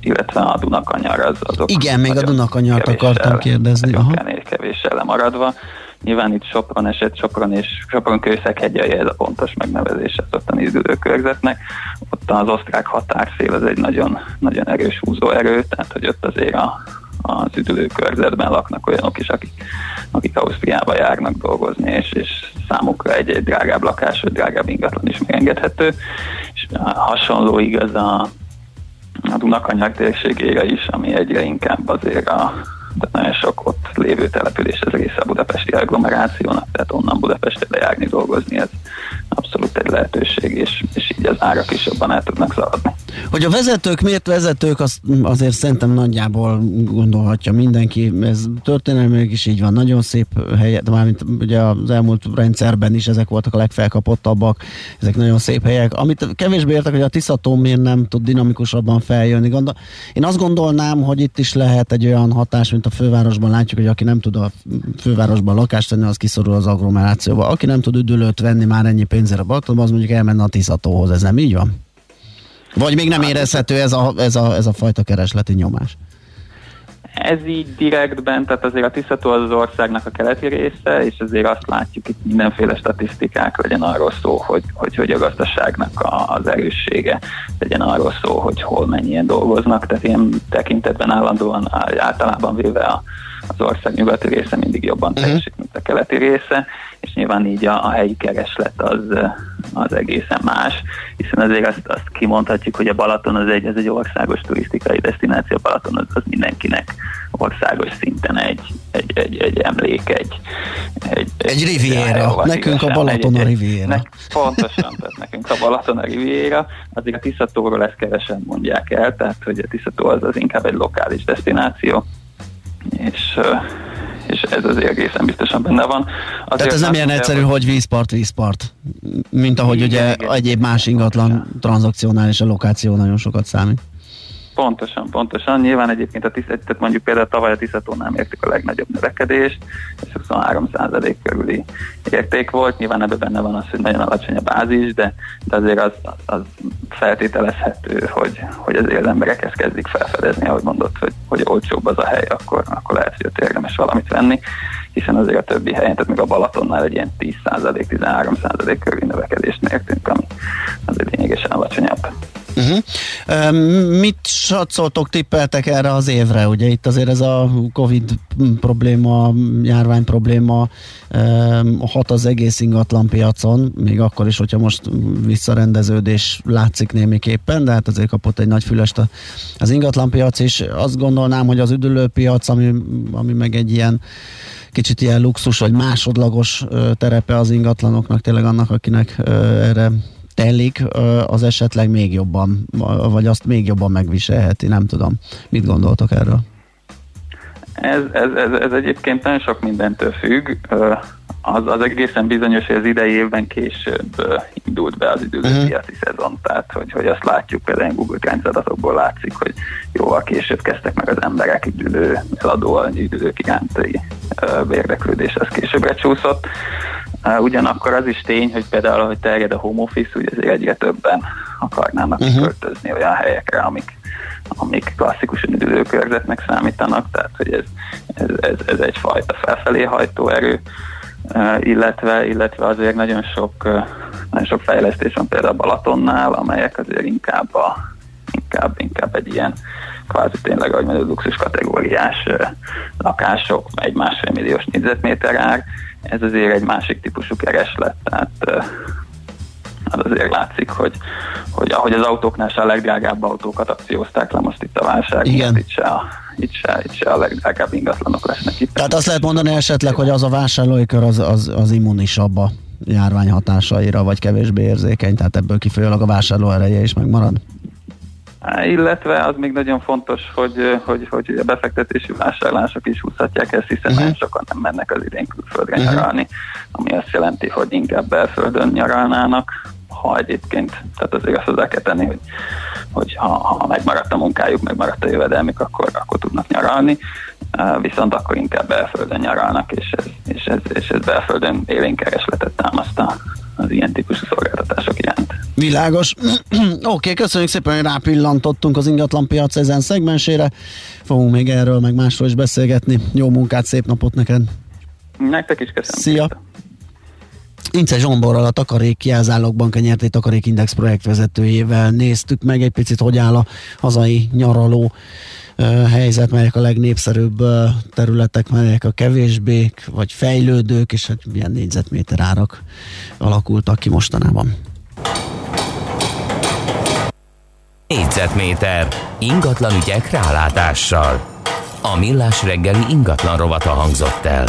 K: illetve a Dunakanyar az, azok
A: Igen, még a Dunakanyart akartam kérdezni. Aha.
K: kevéssel lemaradva. Nyilván itt Sopron eset, Sopron és Sopron kőszeghegyelje ez a pontos megnevezés az ottani üdülőkörzetnek. Ott az osztrák határszél az egy nagyon, nagyon erős húzóerő, tehát hogy ott azért a, az üdülőkörzetben laknak olyanok is, akik, akik Ausztriába járnak dolgozni, és, és számukra egy, egy drágább lakás, vagy drágább ingatlan is megengedhető. És ah, hasonló igaz a, a Dunakanyag térségére is, ami egyre inkább azért a tehát nagyon sok ott lévő település, ez része a budapesti agglomerációnak, tehát onnan Budapestre bejárni, dolgozni, ez abszolút egy lehetőség, és, és így az árak is jobban el tudnak szaladni.
A: Hogy a vezetők miért vezetők, azt azért szerintem nagyjából gondolhatja mindenki. Ez történelmileg is így van. Nagyon szép helyek, de mármint ugye az elmúlt rendszerben is ezek voltak a legfelkapottabbak. Ezek nagyon szép helyek. Amit kevésbé értek, hogy a Tiszató miért nem tud dinamikusabban feljönni. Gondol, én azt gondolnám, hogy itt is lehet egy olyan hatás, mint a fővárosban látjuk, hogy aki nem tud a fővárosban lakást venni, az kiszorul az agglomerációba. Aki nem tud üdülőt venni már ennyi pénzre a Balatonba, az mondjuk elmenne a Tiszatóhoz. Ez nem így van? Vagy még nem érezhető ez a, ez a, ez a fajta keresleti nyomás?
K: Ez így direktben, tehát azért a Tiszató az az országnak a keleti része, és azért azt látjuk itt mindenféle statisztikák legyen arról szó, hogy, hogy, hogy a gazdaságnak a, az erőssége, legyen arról szó, hogy hol mennyien dolgoznak, tehát ilyen tekintetben állandóan általában véve a, az ország nyugati része mindig jobban teljesít, mint a keleti része, és nyilván így a, a helyi kereslet az, az egészen más, hiszen azért azt, azt kimondhatjuk, hogy a Balaton az egy, ez egy országos turisztikai destináció, a Balaton az, az mindenkinek országos szinten egy, egy, egy, egy emlék, egy, egy,
A: Egy riviera. Nekünk a Balaton
K: egy-
A: a riviera.
K: nek- Pontosan, tehát nekünk a Balaton a riviera, azért a Tiszatóról ezt kevesen mondják el, tehát hogy a Tiszató az, az inkább egy lokális destináció, és, és ez azért egészen biztosan benne van. Azért
A: Tehát ez nem ilyen egyszerű, hogy vízpart, vízpart. Mint ahogy
K: Igen,
A: ugye
K: igen.
A: egyéb más ingatlan tranzakciónál is a lokáció nagyon sokat számít.
K: Pontosan, pontosan. Nyilván egyébként a tisztet, tehát mondjuk például tavaly a Tiszatónál mértük a legnagyobb növekedést, ez 23% körüli érték volt. Nyilván ebben benne van az, hogy nagyon alacsony a bázis, de, de azért az, az feltételezhető, hogy, hogy az emberek ezt kezdik felfedezni, ahogy mondott, hogy, hogy olcsóbb az a hely, akkor, akkor lehet, hogy ott érdemes valamit venni, hiszen azért a többi helyen, tehát még a Balatonnál egy ilyen 10-13% körüli növekedést mértünk, ami azért lényegesen alacsonyabb.
A: Uh-huh. Mit satszoltok, tippeltek erre az évre? Ugye itt azért ez a Covid probléma, járvány probléma hat az egész ingatlan piacon, még akkor is, hogyha most visszarendeződés látszik némiképpen, de hát azért kapott egy nagy fülest az ingatlan piac is. Azt gondolnám, hogy az üdülőpiac, ami, ami meg egy ilyen kicsit ilyen luxus vagy másodlagos terepe az ingatlanoknak, tényleg annak, akinek erre telik, az esetleg még jobban, vagy azt még jobban megviselheti, nem tudom. Mit gondoltok erről?
K: Ez, ez, ez, ez egyébként nagyon sok mindentől függ. Az, az egészen bizonyos, hogy az idei évben később indult be az időzőpiaci szezon, tehát hogy, hogy azt látjuk, például Google Trends adatokból látszik, hogy jóval később kezdtek meg az emberek üdülő eladó, üdülők iránti érdeklődés, az későbbre csúszott. Ugyanakkor az is tény, hogy például, hogy terjed a home office, ugye azért egyre többen akarnának uh-huh. költözni olyan helyekre, amik, amik klasszikusan üdülőkörzetnek számítanak, tehát hogy ez, ez, ez, ez egyfajta felfelé hajtó erő, illetve, illetve azért nagyon sok, nagyon sok fejlesztés van például Balatonnál, amelyek azért inkább, a, inkább, inkább egy ilyen kvázi tényleg, ahogy mondod, luxus kategóriás lakások, egy másfél milliós négyzetméter ár, ez azért egy másik típusú kereslet, tehát az azért látszik, hogy, hogy ahogy az autóknál se a legdrágább autókat akciózták le most itt a válság,
A: Igen.
K: itt se a, itt se, itt se a legdrágább ingatlanok lesznek itt.
A: Tehát azt lehet mondani esetleg, hogy az a vásárlói kör az, az, az immunisabb a járvány hatásaira, vagy kevésbé érzékeny, tehát ebből kifolyólag a vásárló ereje is megmarad?
K: Illetve az még nagyon fontos, hogy, hogy, hogy a befektetési vásárlások is húzhatják ezt, hiszen uh-huh. sokan nem mennek az idén külföldre uh-huh. nyaralni, ami azt jelenti, hogy inkább belföldön nyaralnának, ha egyébként, tehát azért azt hozzá kell tenni, hogy, hogy ha, ha megmaradt a munkájuk, megmaradt a jövedelmük, akkor, akkor tudnak nyaralni, viszont akkor inkább belföldön nyaralnak, és ez, és ez, és ez belföldön élénk keresletet támaszt az ilyen típusú szolgáltatások.
A: Világos. *clears throat* Oké, okay, köszönjük szépen, hogy rápillantottunk az ingatlanpiac ezen szegmensére. Fogunk még erről, meg másról is beszélgetni. Jó munkát, szép napot neked.
K: Nektek is köszönöm.
A: Szia! Ince Zsomborral a Takarék Jelzálogbank nyerté Takarékindex projektvezetőjével néztük meg egy picit, hogy áll a hazai nyaraló helyzet, melyek a legnépszerűbb területek, melyek a kevésbé, vagy fejlődők, és hát milyen négyzetméter árak alakultak ki mostanában.
C: Négyzetméter ingatlan ügyek rálátással. A millás reggeli ingatlan rovata hangzott el.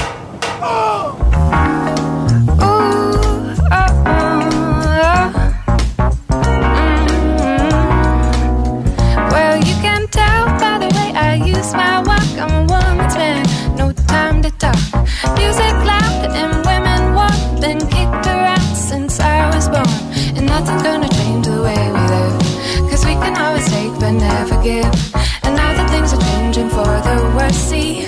G: Music loud and women walk, been kicked around since I was born. And nothing's gonna but. And now that things are changing for the worse, see,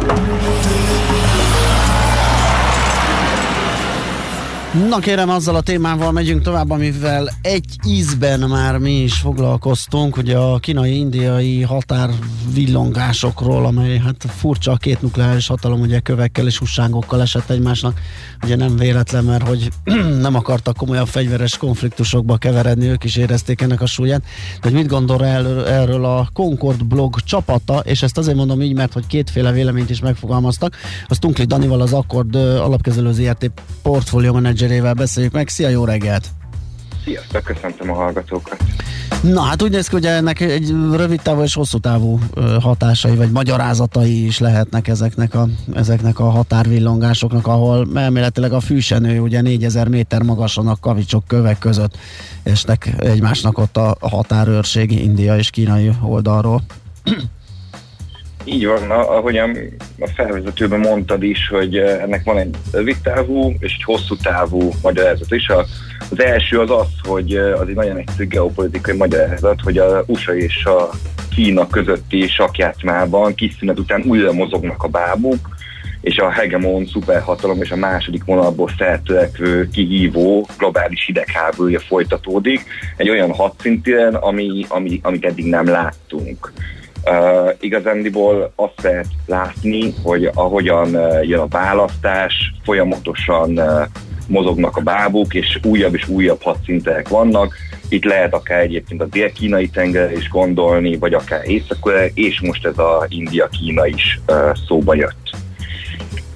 A: Na kérem, azzal a témával megyünk tovább, amivel egy ízben már mi is foglalkoztunk, ugye a kínai-indiai határvillongásokról, amely hát furcsa a két nukleáris hatalom, ugye kövekkel és husságokkal esett egymásnak, ugye nem véletlen, mert hogy *clears throat* nem akartak komolyabb fegyveres konfliktusokba keveredni, ők is érezték ennek a súlyát, de hogy mit gondol erről, a Concord blog csapata, és ezt azért mondom így, mert hogy kétféle véleményt is megfogalmaztak, az Tunkli Danival az Akkord alapkezelő ZRT portfólió menedzserével beszéljük meg. Szia, jó reggelt!
L: Sziasztok, köszöntöm a hallgatókat.
A: Na hát úgy néz ki, hogy ennek egy rövid távú és hosszú távú hatásai, vagy magyarázatai is lehetnek ezeknek a, ezeknek a határvillongásoknak, ahol elméletileg a fűsenő ugye 4000 méter magasan a kavicsok kövek között esnek egymásnak ott a határőrség India és kínai oldalról.
L: Így van, a- ahogyan a felvezetőben mondtad is, hogy eh, ennek van egy rövid távú és egy hosszú távú magyarázat is. A- Az első az az, hogy eh, az egy nagyon egyszerű geopolitikai magyarázat, hogy a USA és a Kína közötti sakjátmában kis szünet után újra mozognak a bábuk, és a hegemon szuperhatalom és a második vonalból feltörekvő kihívó globális hidegháborúja folytatódik egy olyan hadszintéren, ami, ami, amit eddig nem láttunk. Uh, igazándiból azt lehet látni, hogy ahogyan uh, jön a választás, folyamatosan uh, mozognak a bábuk, és újabb és újabb hadszintek vannak. Itt lehet akár egyébként a dél-kínai tenger is gondolni, vagy akár észak és most ez a India-Kína is uh, szóba jött.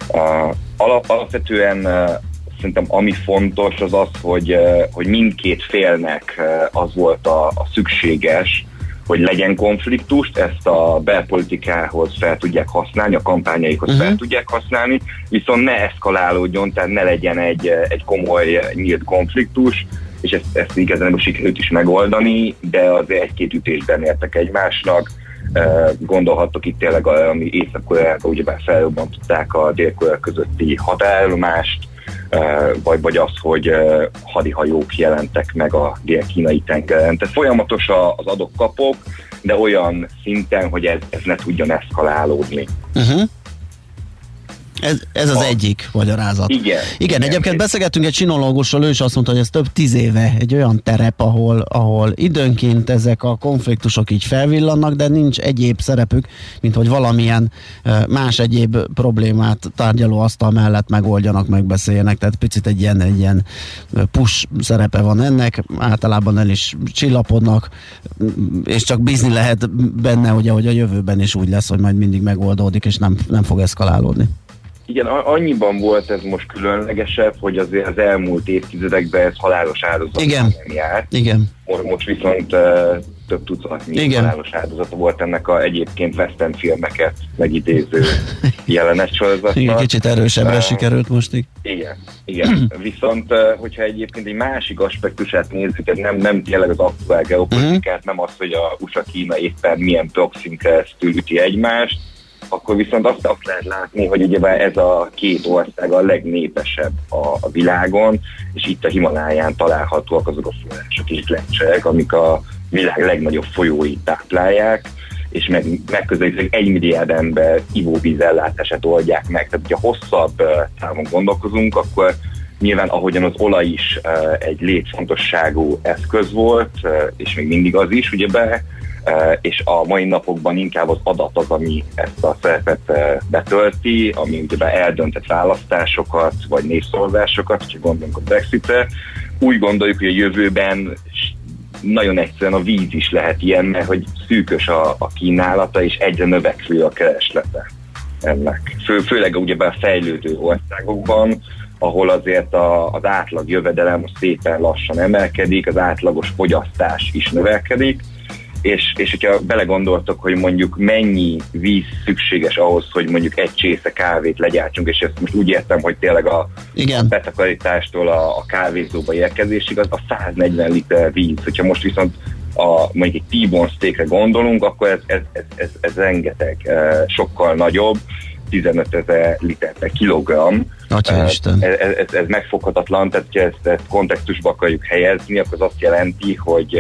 L: Uh, alap, alapvetően uh, szerintem ami fontos az az, hogy, uh, hogy mindkét félnek uh, az volt a, a szükséges, hogy legyen konfliktust, ezt a belpolitikához fel tudják használni, a kampányaikhoz uh-huh. fel tudják használni, viszont ne eszkalálódjon, tehát ne legyen egy, egy komoly nyílt konfliktus, és ezt, ezt igazán sikerült is megoldani, de azért egy-két ütésben értek egymásnak, gondolhattok itt tényleg, ami Észak-Koreában ugyebár felrobbantották a dél közötti határállomást, vagy, vagy az, hogy hadihajók jelentek meg a dél-kínai tengeren. Tehát folyamatos az adok-kapok, de olyan szinten, hogy ez, ez ne tudjon eszkalálódni.
A: Uh-huh. Ez, ez az egyik magyarázat.
L: Igen.
A: Igen, Igen egyébként beszélgettünk egy sinológussal, ő is azt mondta, hogy ez több tíz éve egy olyan terep, ahol, ahol időnként ezek a konfliktusok így felvillannak, de nincs egyéb szerepük, mint hogy valamilyen más egyéb problémát tárgyaló asztal mellett megoldjanak, megbeszéljenek, tehát picit egy ilyen, egy ilyen push szerepe van ennek, általában el is csillapodnak, és csak bízni lehet benne, hogy a jövőben is úgy lesz, hogy majd mindig megoldódik, és nem, nem fog eszkalálódni.
L: Igen, annyiban volt ez most különlegesebb, hogy azért az elmúlt évtizedekben ez halálos áldozat
A: Igen.
L: nem járt.
A: Igen.
L: Most, viszont uh, több tucatnyi
A: Igen.
L: halálos áldozata volt ennek a egyébként western filmeket megidéző *laughs* jelenet sorozatnak.
A: Igen, kicsit erősebbre
L: Uh,
A: sikerült mostig.
L: Igen, igen. *clears throat* Viszont, hogyha egyébként egy másik aspektusát nézzük, ez nem, nem tényleg az aktuál geopolitikát, nem az, hogy a USA-Kína éppen milyen proxin keresztül üti egymást, akkor viszont azt, azt lehet látni, hogy ugyebár ez a két ország a legnépesebb a, a világon, és itt a Himaláján találhatóak azok a források és gletszerek, amik a világ legnagyobb folyóit táplálják, és meg, megközelítőleg egy milliárd ember ivóvízellátását oldják meg. Tehát, hogyha hosszabb távon gondolkozunk, akkor nyilván ahogyan az olaj is egy létfontosságú eszköz volt, és még mindig az is, ugyebár, uh, és a mai napokban inkább az adat az, ami ezt a szerepet uh, betölti, ami ugyebár eldöntett választásokat, vagy népszavazásokat, ha gondolunk a Brexitre. Úgy gondoljuk, hogy a jövőben nagyon egyszerűen a víz is lehet ilyen, mert hogy szűkös a, a kínálata, és egyre növekvő a kereslete ennek. Fő, főleg ugyebár a fejlődő országokban, ahol azért a, az átlag jövedelem szépen lassan emelkedik, az átlagos fogyasztás is növelkedik, és, és hogyha belegondoltok, hogy mondjuk mennyi víz szükséges ahhoz, hogy mondjuk egy csésze kávét legyártsunk, és ezt most úgy értem, hogy tényleg a,
A: Igen.
L: a betakarítástól a, a kávézóba érkezésig, az a 140 liter víz. Hogyha most viszont a, mondjuk egy T-bone steakre gondolunk, akkor ez, ez, ez, ez, ez rengeteg, eh, sokkal nagyobb, 15 ezer liter per kilogramm. Ez, ez, ez megfoghatatlan, tehát ha ezt, ezt kontextusba akarjuk helyezni, akkor az azt jelenti, hogy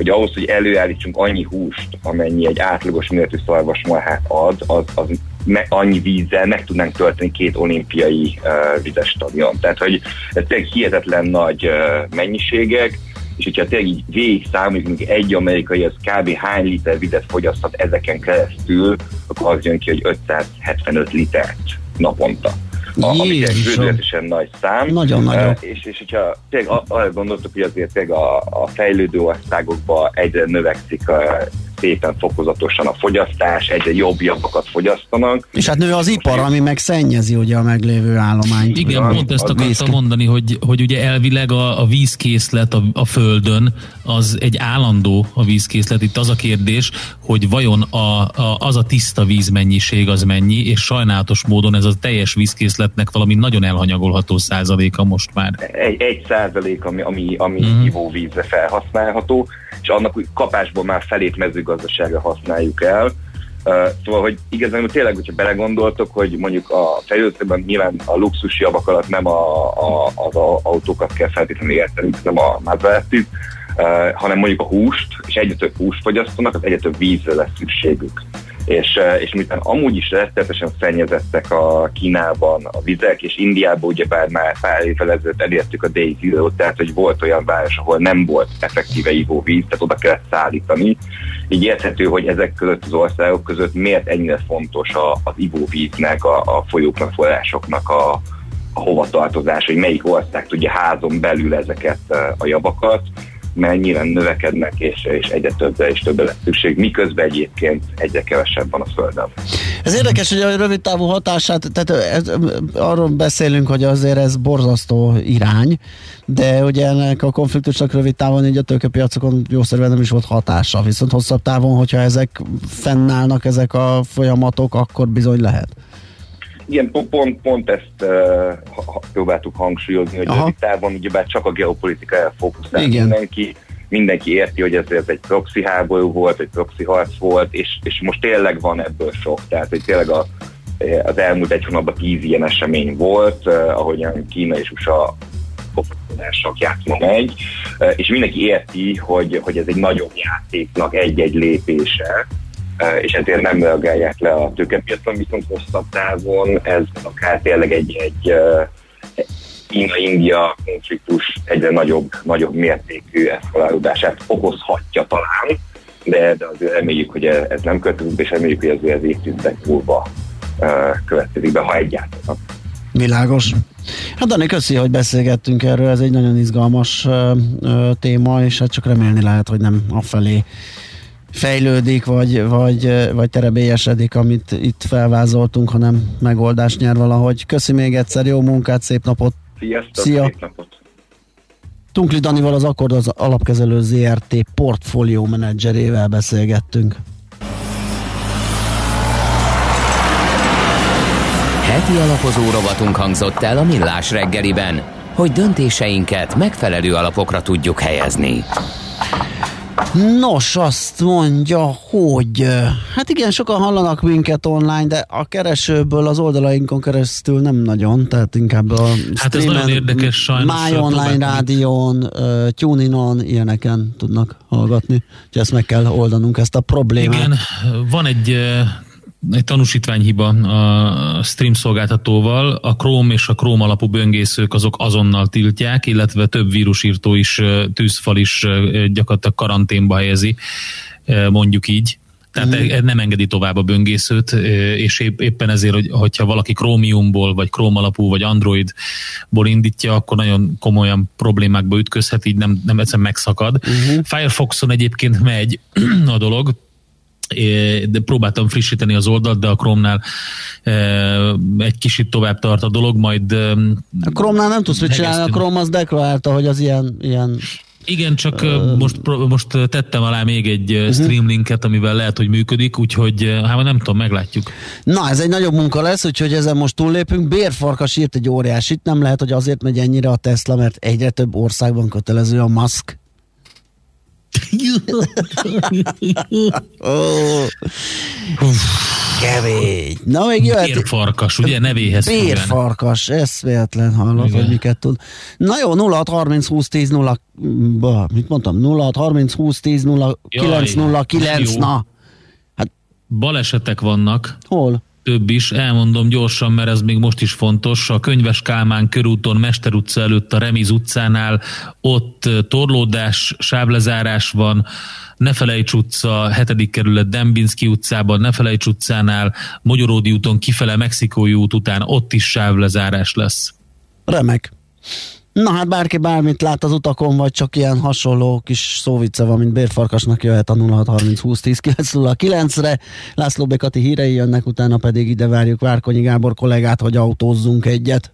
L: hogy ahhoz, hogy előállítsunk annyi húst, amennyi egy átlagos méretű szarvasmarhát ad, az, az me, annyi vízzel meg tudnánk tölteni két olimpiai uh, vizes stadion. Tehát, hogy ez tényleg hihetetlen nagy uh, mennyiségek, és hogyha tényleg így végig számoljuk, egy amerikai az kb. hány liter vizet fogyaszthat ezeken keresztül, akkor az jön ki, hogy 575 litert naponta. A, ami tényleg
A: Jézusom.
L: bődületesen nagy szám.
A: Nagyon nagy.
L: Eh, És, és hogyha tényleg arra gondoltuk, hogy azért tényleg a, a fejlődő országokban egyre növekszik a, szépen fokozatosan a fogyasztás, egyre jobb javakat fogyasztanak.
A: És hát nő az ipar, ami meg szennyezi ugye a meglévő állományt.
B: Igen, pont ezt
L: az
B: akartam
A: víz-
B: mondani, hogy, hogy ugye elvileg a, a vízkészlet a, a Földön az egy állandó a vízkészlet. Itt az a kérdés, hogy vajon a, a, az a tiszta vízmennyiség az mennyi, és sajnálatos módon ez a teljes vízkészletnek valami nagyon elhanyagolható százaléka most már.
L: Egy, egy százalék, ami, ami, ami
B: Mhm.
L: ivóvízre felhasználható, és annak kapásból már felét mezőgazdaságra használjuk el. Szóval, hogy igazán tényleg, hogyha belegondoltok, hogy mondjuk a fejlődőben nyilván a luxus javak alatt nem a, a, az a, autókat kell feltétlenül érteni, nem a Maserati, hanem mondjuk a húst, és egyre több húst fogyasztanak, az egyre több vízre lesz szükségük. És, uh, és miután amúgy is rettenetesen szennyezettek a Kínában a vizek, és Indiában ugyebár már pár évvel ezelőtt elértük a Day Zero, tehát hogy volt olyan város, ahol nem volt effektíve ivóvíz, tehát oda kellett szállítani. Így érthető, hogy ezek között az országok között miért ennyire fontos a, az ivóvíznek, a, a folyóknak, forrásoknak a, a hovatartozás, hogy melyik ország tudja házon belül ezeket eh, a javakat, nyilván növekednek, és, és egyre többre és többre lesz szükség, miközben egyébként egyre kevesebb van a Földön.
A: Ez érdekes, hogy a rövid távú hatását, tehát ez, arról beszélünk, hogy azért ez borzasztó irány, de ugye ennek a konfliktusnak rövid távon így a tőkepiacokon jószerűen nem is volt hatása, viszont hosszabb távon, hogyha ezek fennállnak, ezek a folyamatok, akkor bizony lehet.
L: Igen, pont, pont, ezt uh, ha, próbáltuk hangsúlyozni, hogy
A: Aha.
L: rövid távon ugyebár csak a geopolitikára fókuszál
A: Igen.
L: mindenki, mindenki érti, hogy ez, ez egy proxy háború volt, egy proxy harc volt, és, és most tényleg van ebből sok. Tehát, hogy tényleg a, az elmúlt egy hónapban tíz ilyen esemény volt, uh, ahogyan Kína és USA sok játszma megy, uh, és mindenki érti, hogy, hogy ez egy nagyobb játéknak egy-egy lépése, és ezért nem reagálják le a tőkepiacon, viszont hosszabb távon ez akár tényleg egy, egy Kína-India konfliktus egyre nagyobb, nagyobb mértékű eszkalálódását okozhatja talán, de, de azért reméljük, hogy ez nem következik, és reméljük, hogy azért ez évtizedek múlva következik be, ha egyáltalán.
A: Világos. Hát Dani, köszi, hogy beszélgettünk erről, ez egy nagyon izgalmas ö, ö, téma, és hát csak remélni lehet, hogy nem afelé fejlődik, vagy, vagy, vagy terebélyesedik, amit itt felvázoltunk, hanem megoldást nyer valahogy. Köszi még egyszer, jó munkát, szép napot!
L: Sziasztok,
A: Szia.
L: szép napot!
A: Tunkli Danival az Akkord az alapkezelő ZRT portfólió menedzserével beszélgettünk.
C: Heti alapozó rovatunk hangzott el a Millás reggeliben, hogy döntéseinket megfelelő alapokra tudjuk helyezni.
A: Nos, azt mondja, hogy hát igen, sokan hallanak minket online, de a keresőből az oldalainkon keresztül nem nagyon, tehát inkább a
B: Hát ez nagyon érdekes, sajnos,
A: My Online Rádión, uh, TuneIn-on, ilyeneken tudnak hallgatni, úgyhogy ezt meg kell oldanunk, ezt a problémát.
B: Igen, van egy, egy tanúsítványhiba a stream szolgáltatóval. A Chrome és a Chrome alapú böngészők azok azonnal tiltják, illetve több vírusírtó is, tűzfal is gyakorlatilag karanténba helyezi, mondjuk így. Tehát mm. nem engedi tovább a böngészőt, és épp, éppen ezért, hogy, hogyha valaki Chromiumból, vagy Chrome alapú, vagy Androidból indítja, akkor nagyon komolyan problémákba ütközhet, így nem, nem egyszerűen megszakad. Uh-huh. Firefoxon egyébként megy *clears throat* a dolog, de próbáltam frissíteni az oldalt, de a Chrome-nál e, egy kicsit tovább tart a dolog, majd... E,
A: A Chrome-nál nem tudsz mit csinálni, a Chrome az deklarálta, hogy az ilyen, ilyen
B: igen, csak uh, most, most tettem alá még egy uh-huh. stream linket, amivel lehet, hogy működik, úgyhogy hát nem tudom, meglátjuk.
A: Na, ez egy nagyobb munka lesz, úgyhogy ezen most túllépünk. Bérfarkas írt egy óriásit, nem lehet, hogy azért megy ennyire a Tesla, mert egyre több országban kötelező a maszk. Ó, Kemény. Na, még jöhet...
B: Bérfarkas, ugye nevéhez.
A: Bérfarkas, ez véletlen hallott,
B: Igen.
A: hogy miket tud. Na jó, 06 30 20 10 0, bah, mit mondtam? 06 30 20 10 0 9 0 9,
B: jó.
A: na.
B: Balesetek vannak.
A: Hol?
B: Több is, elmondom gyorsan, mert ez még most is fontos. A Könyves Kálmán körúton, Mester utca előtt, a Remiz utcánál, ott torlódás, sávlezárás van, ne felejts utca, 7. kerület Dembinski utcában, ne felejts utcánál, Magyaródi úton kifele Mexikói út után, ott is sávlezárás lesz.
A: Remek. Na hát bárki bármit lát az utakon, vagy csak ilyen hasonló kis szóvice van, mint bérfarkasnak jöhet a 0630 20 10 9 re László Bekati hírei jönnek, utána pedig ide várjuk Várkonyi Gábor kollégát, hogy autózzunk egyet.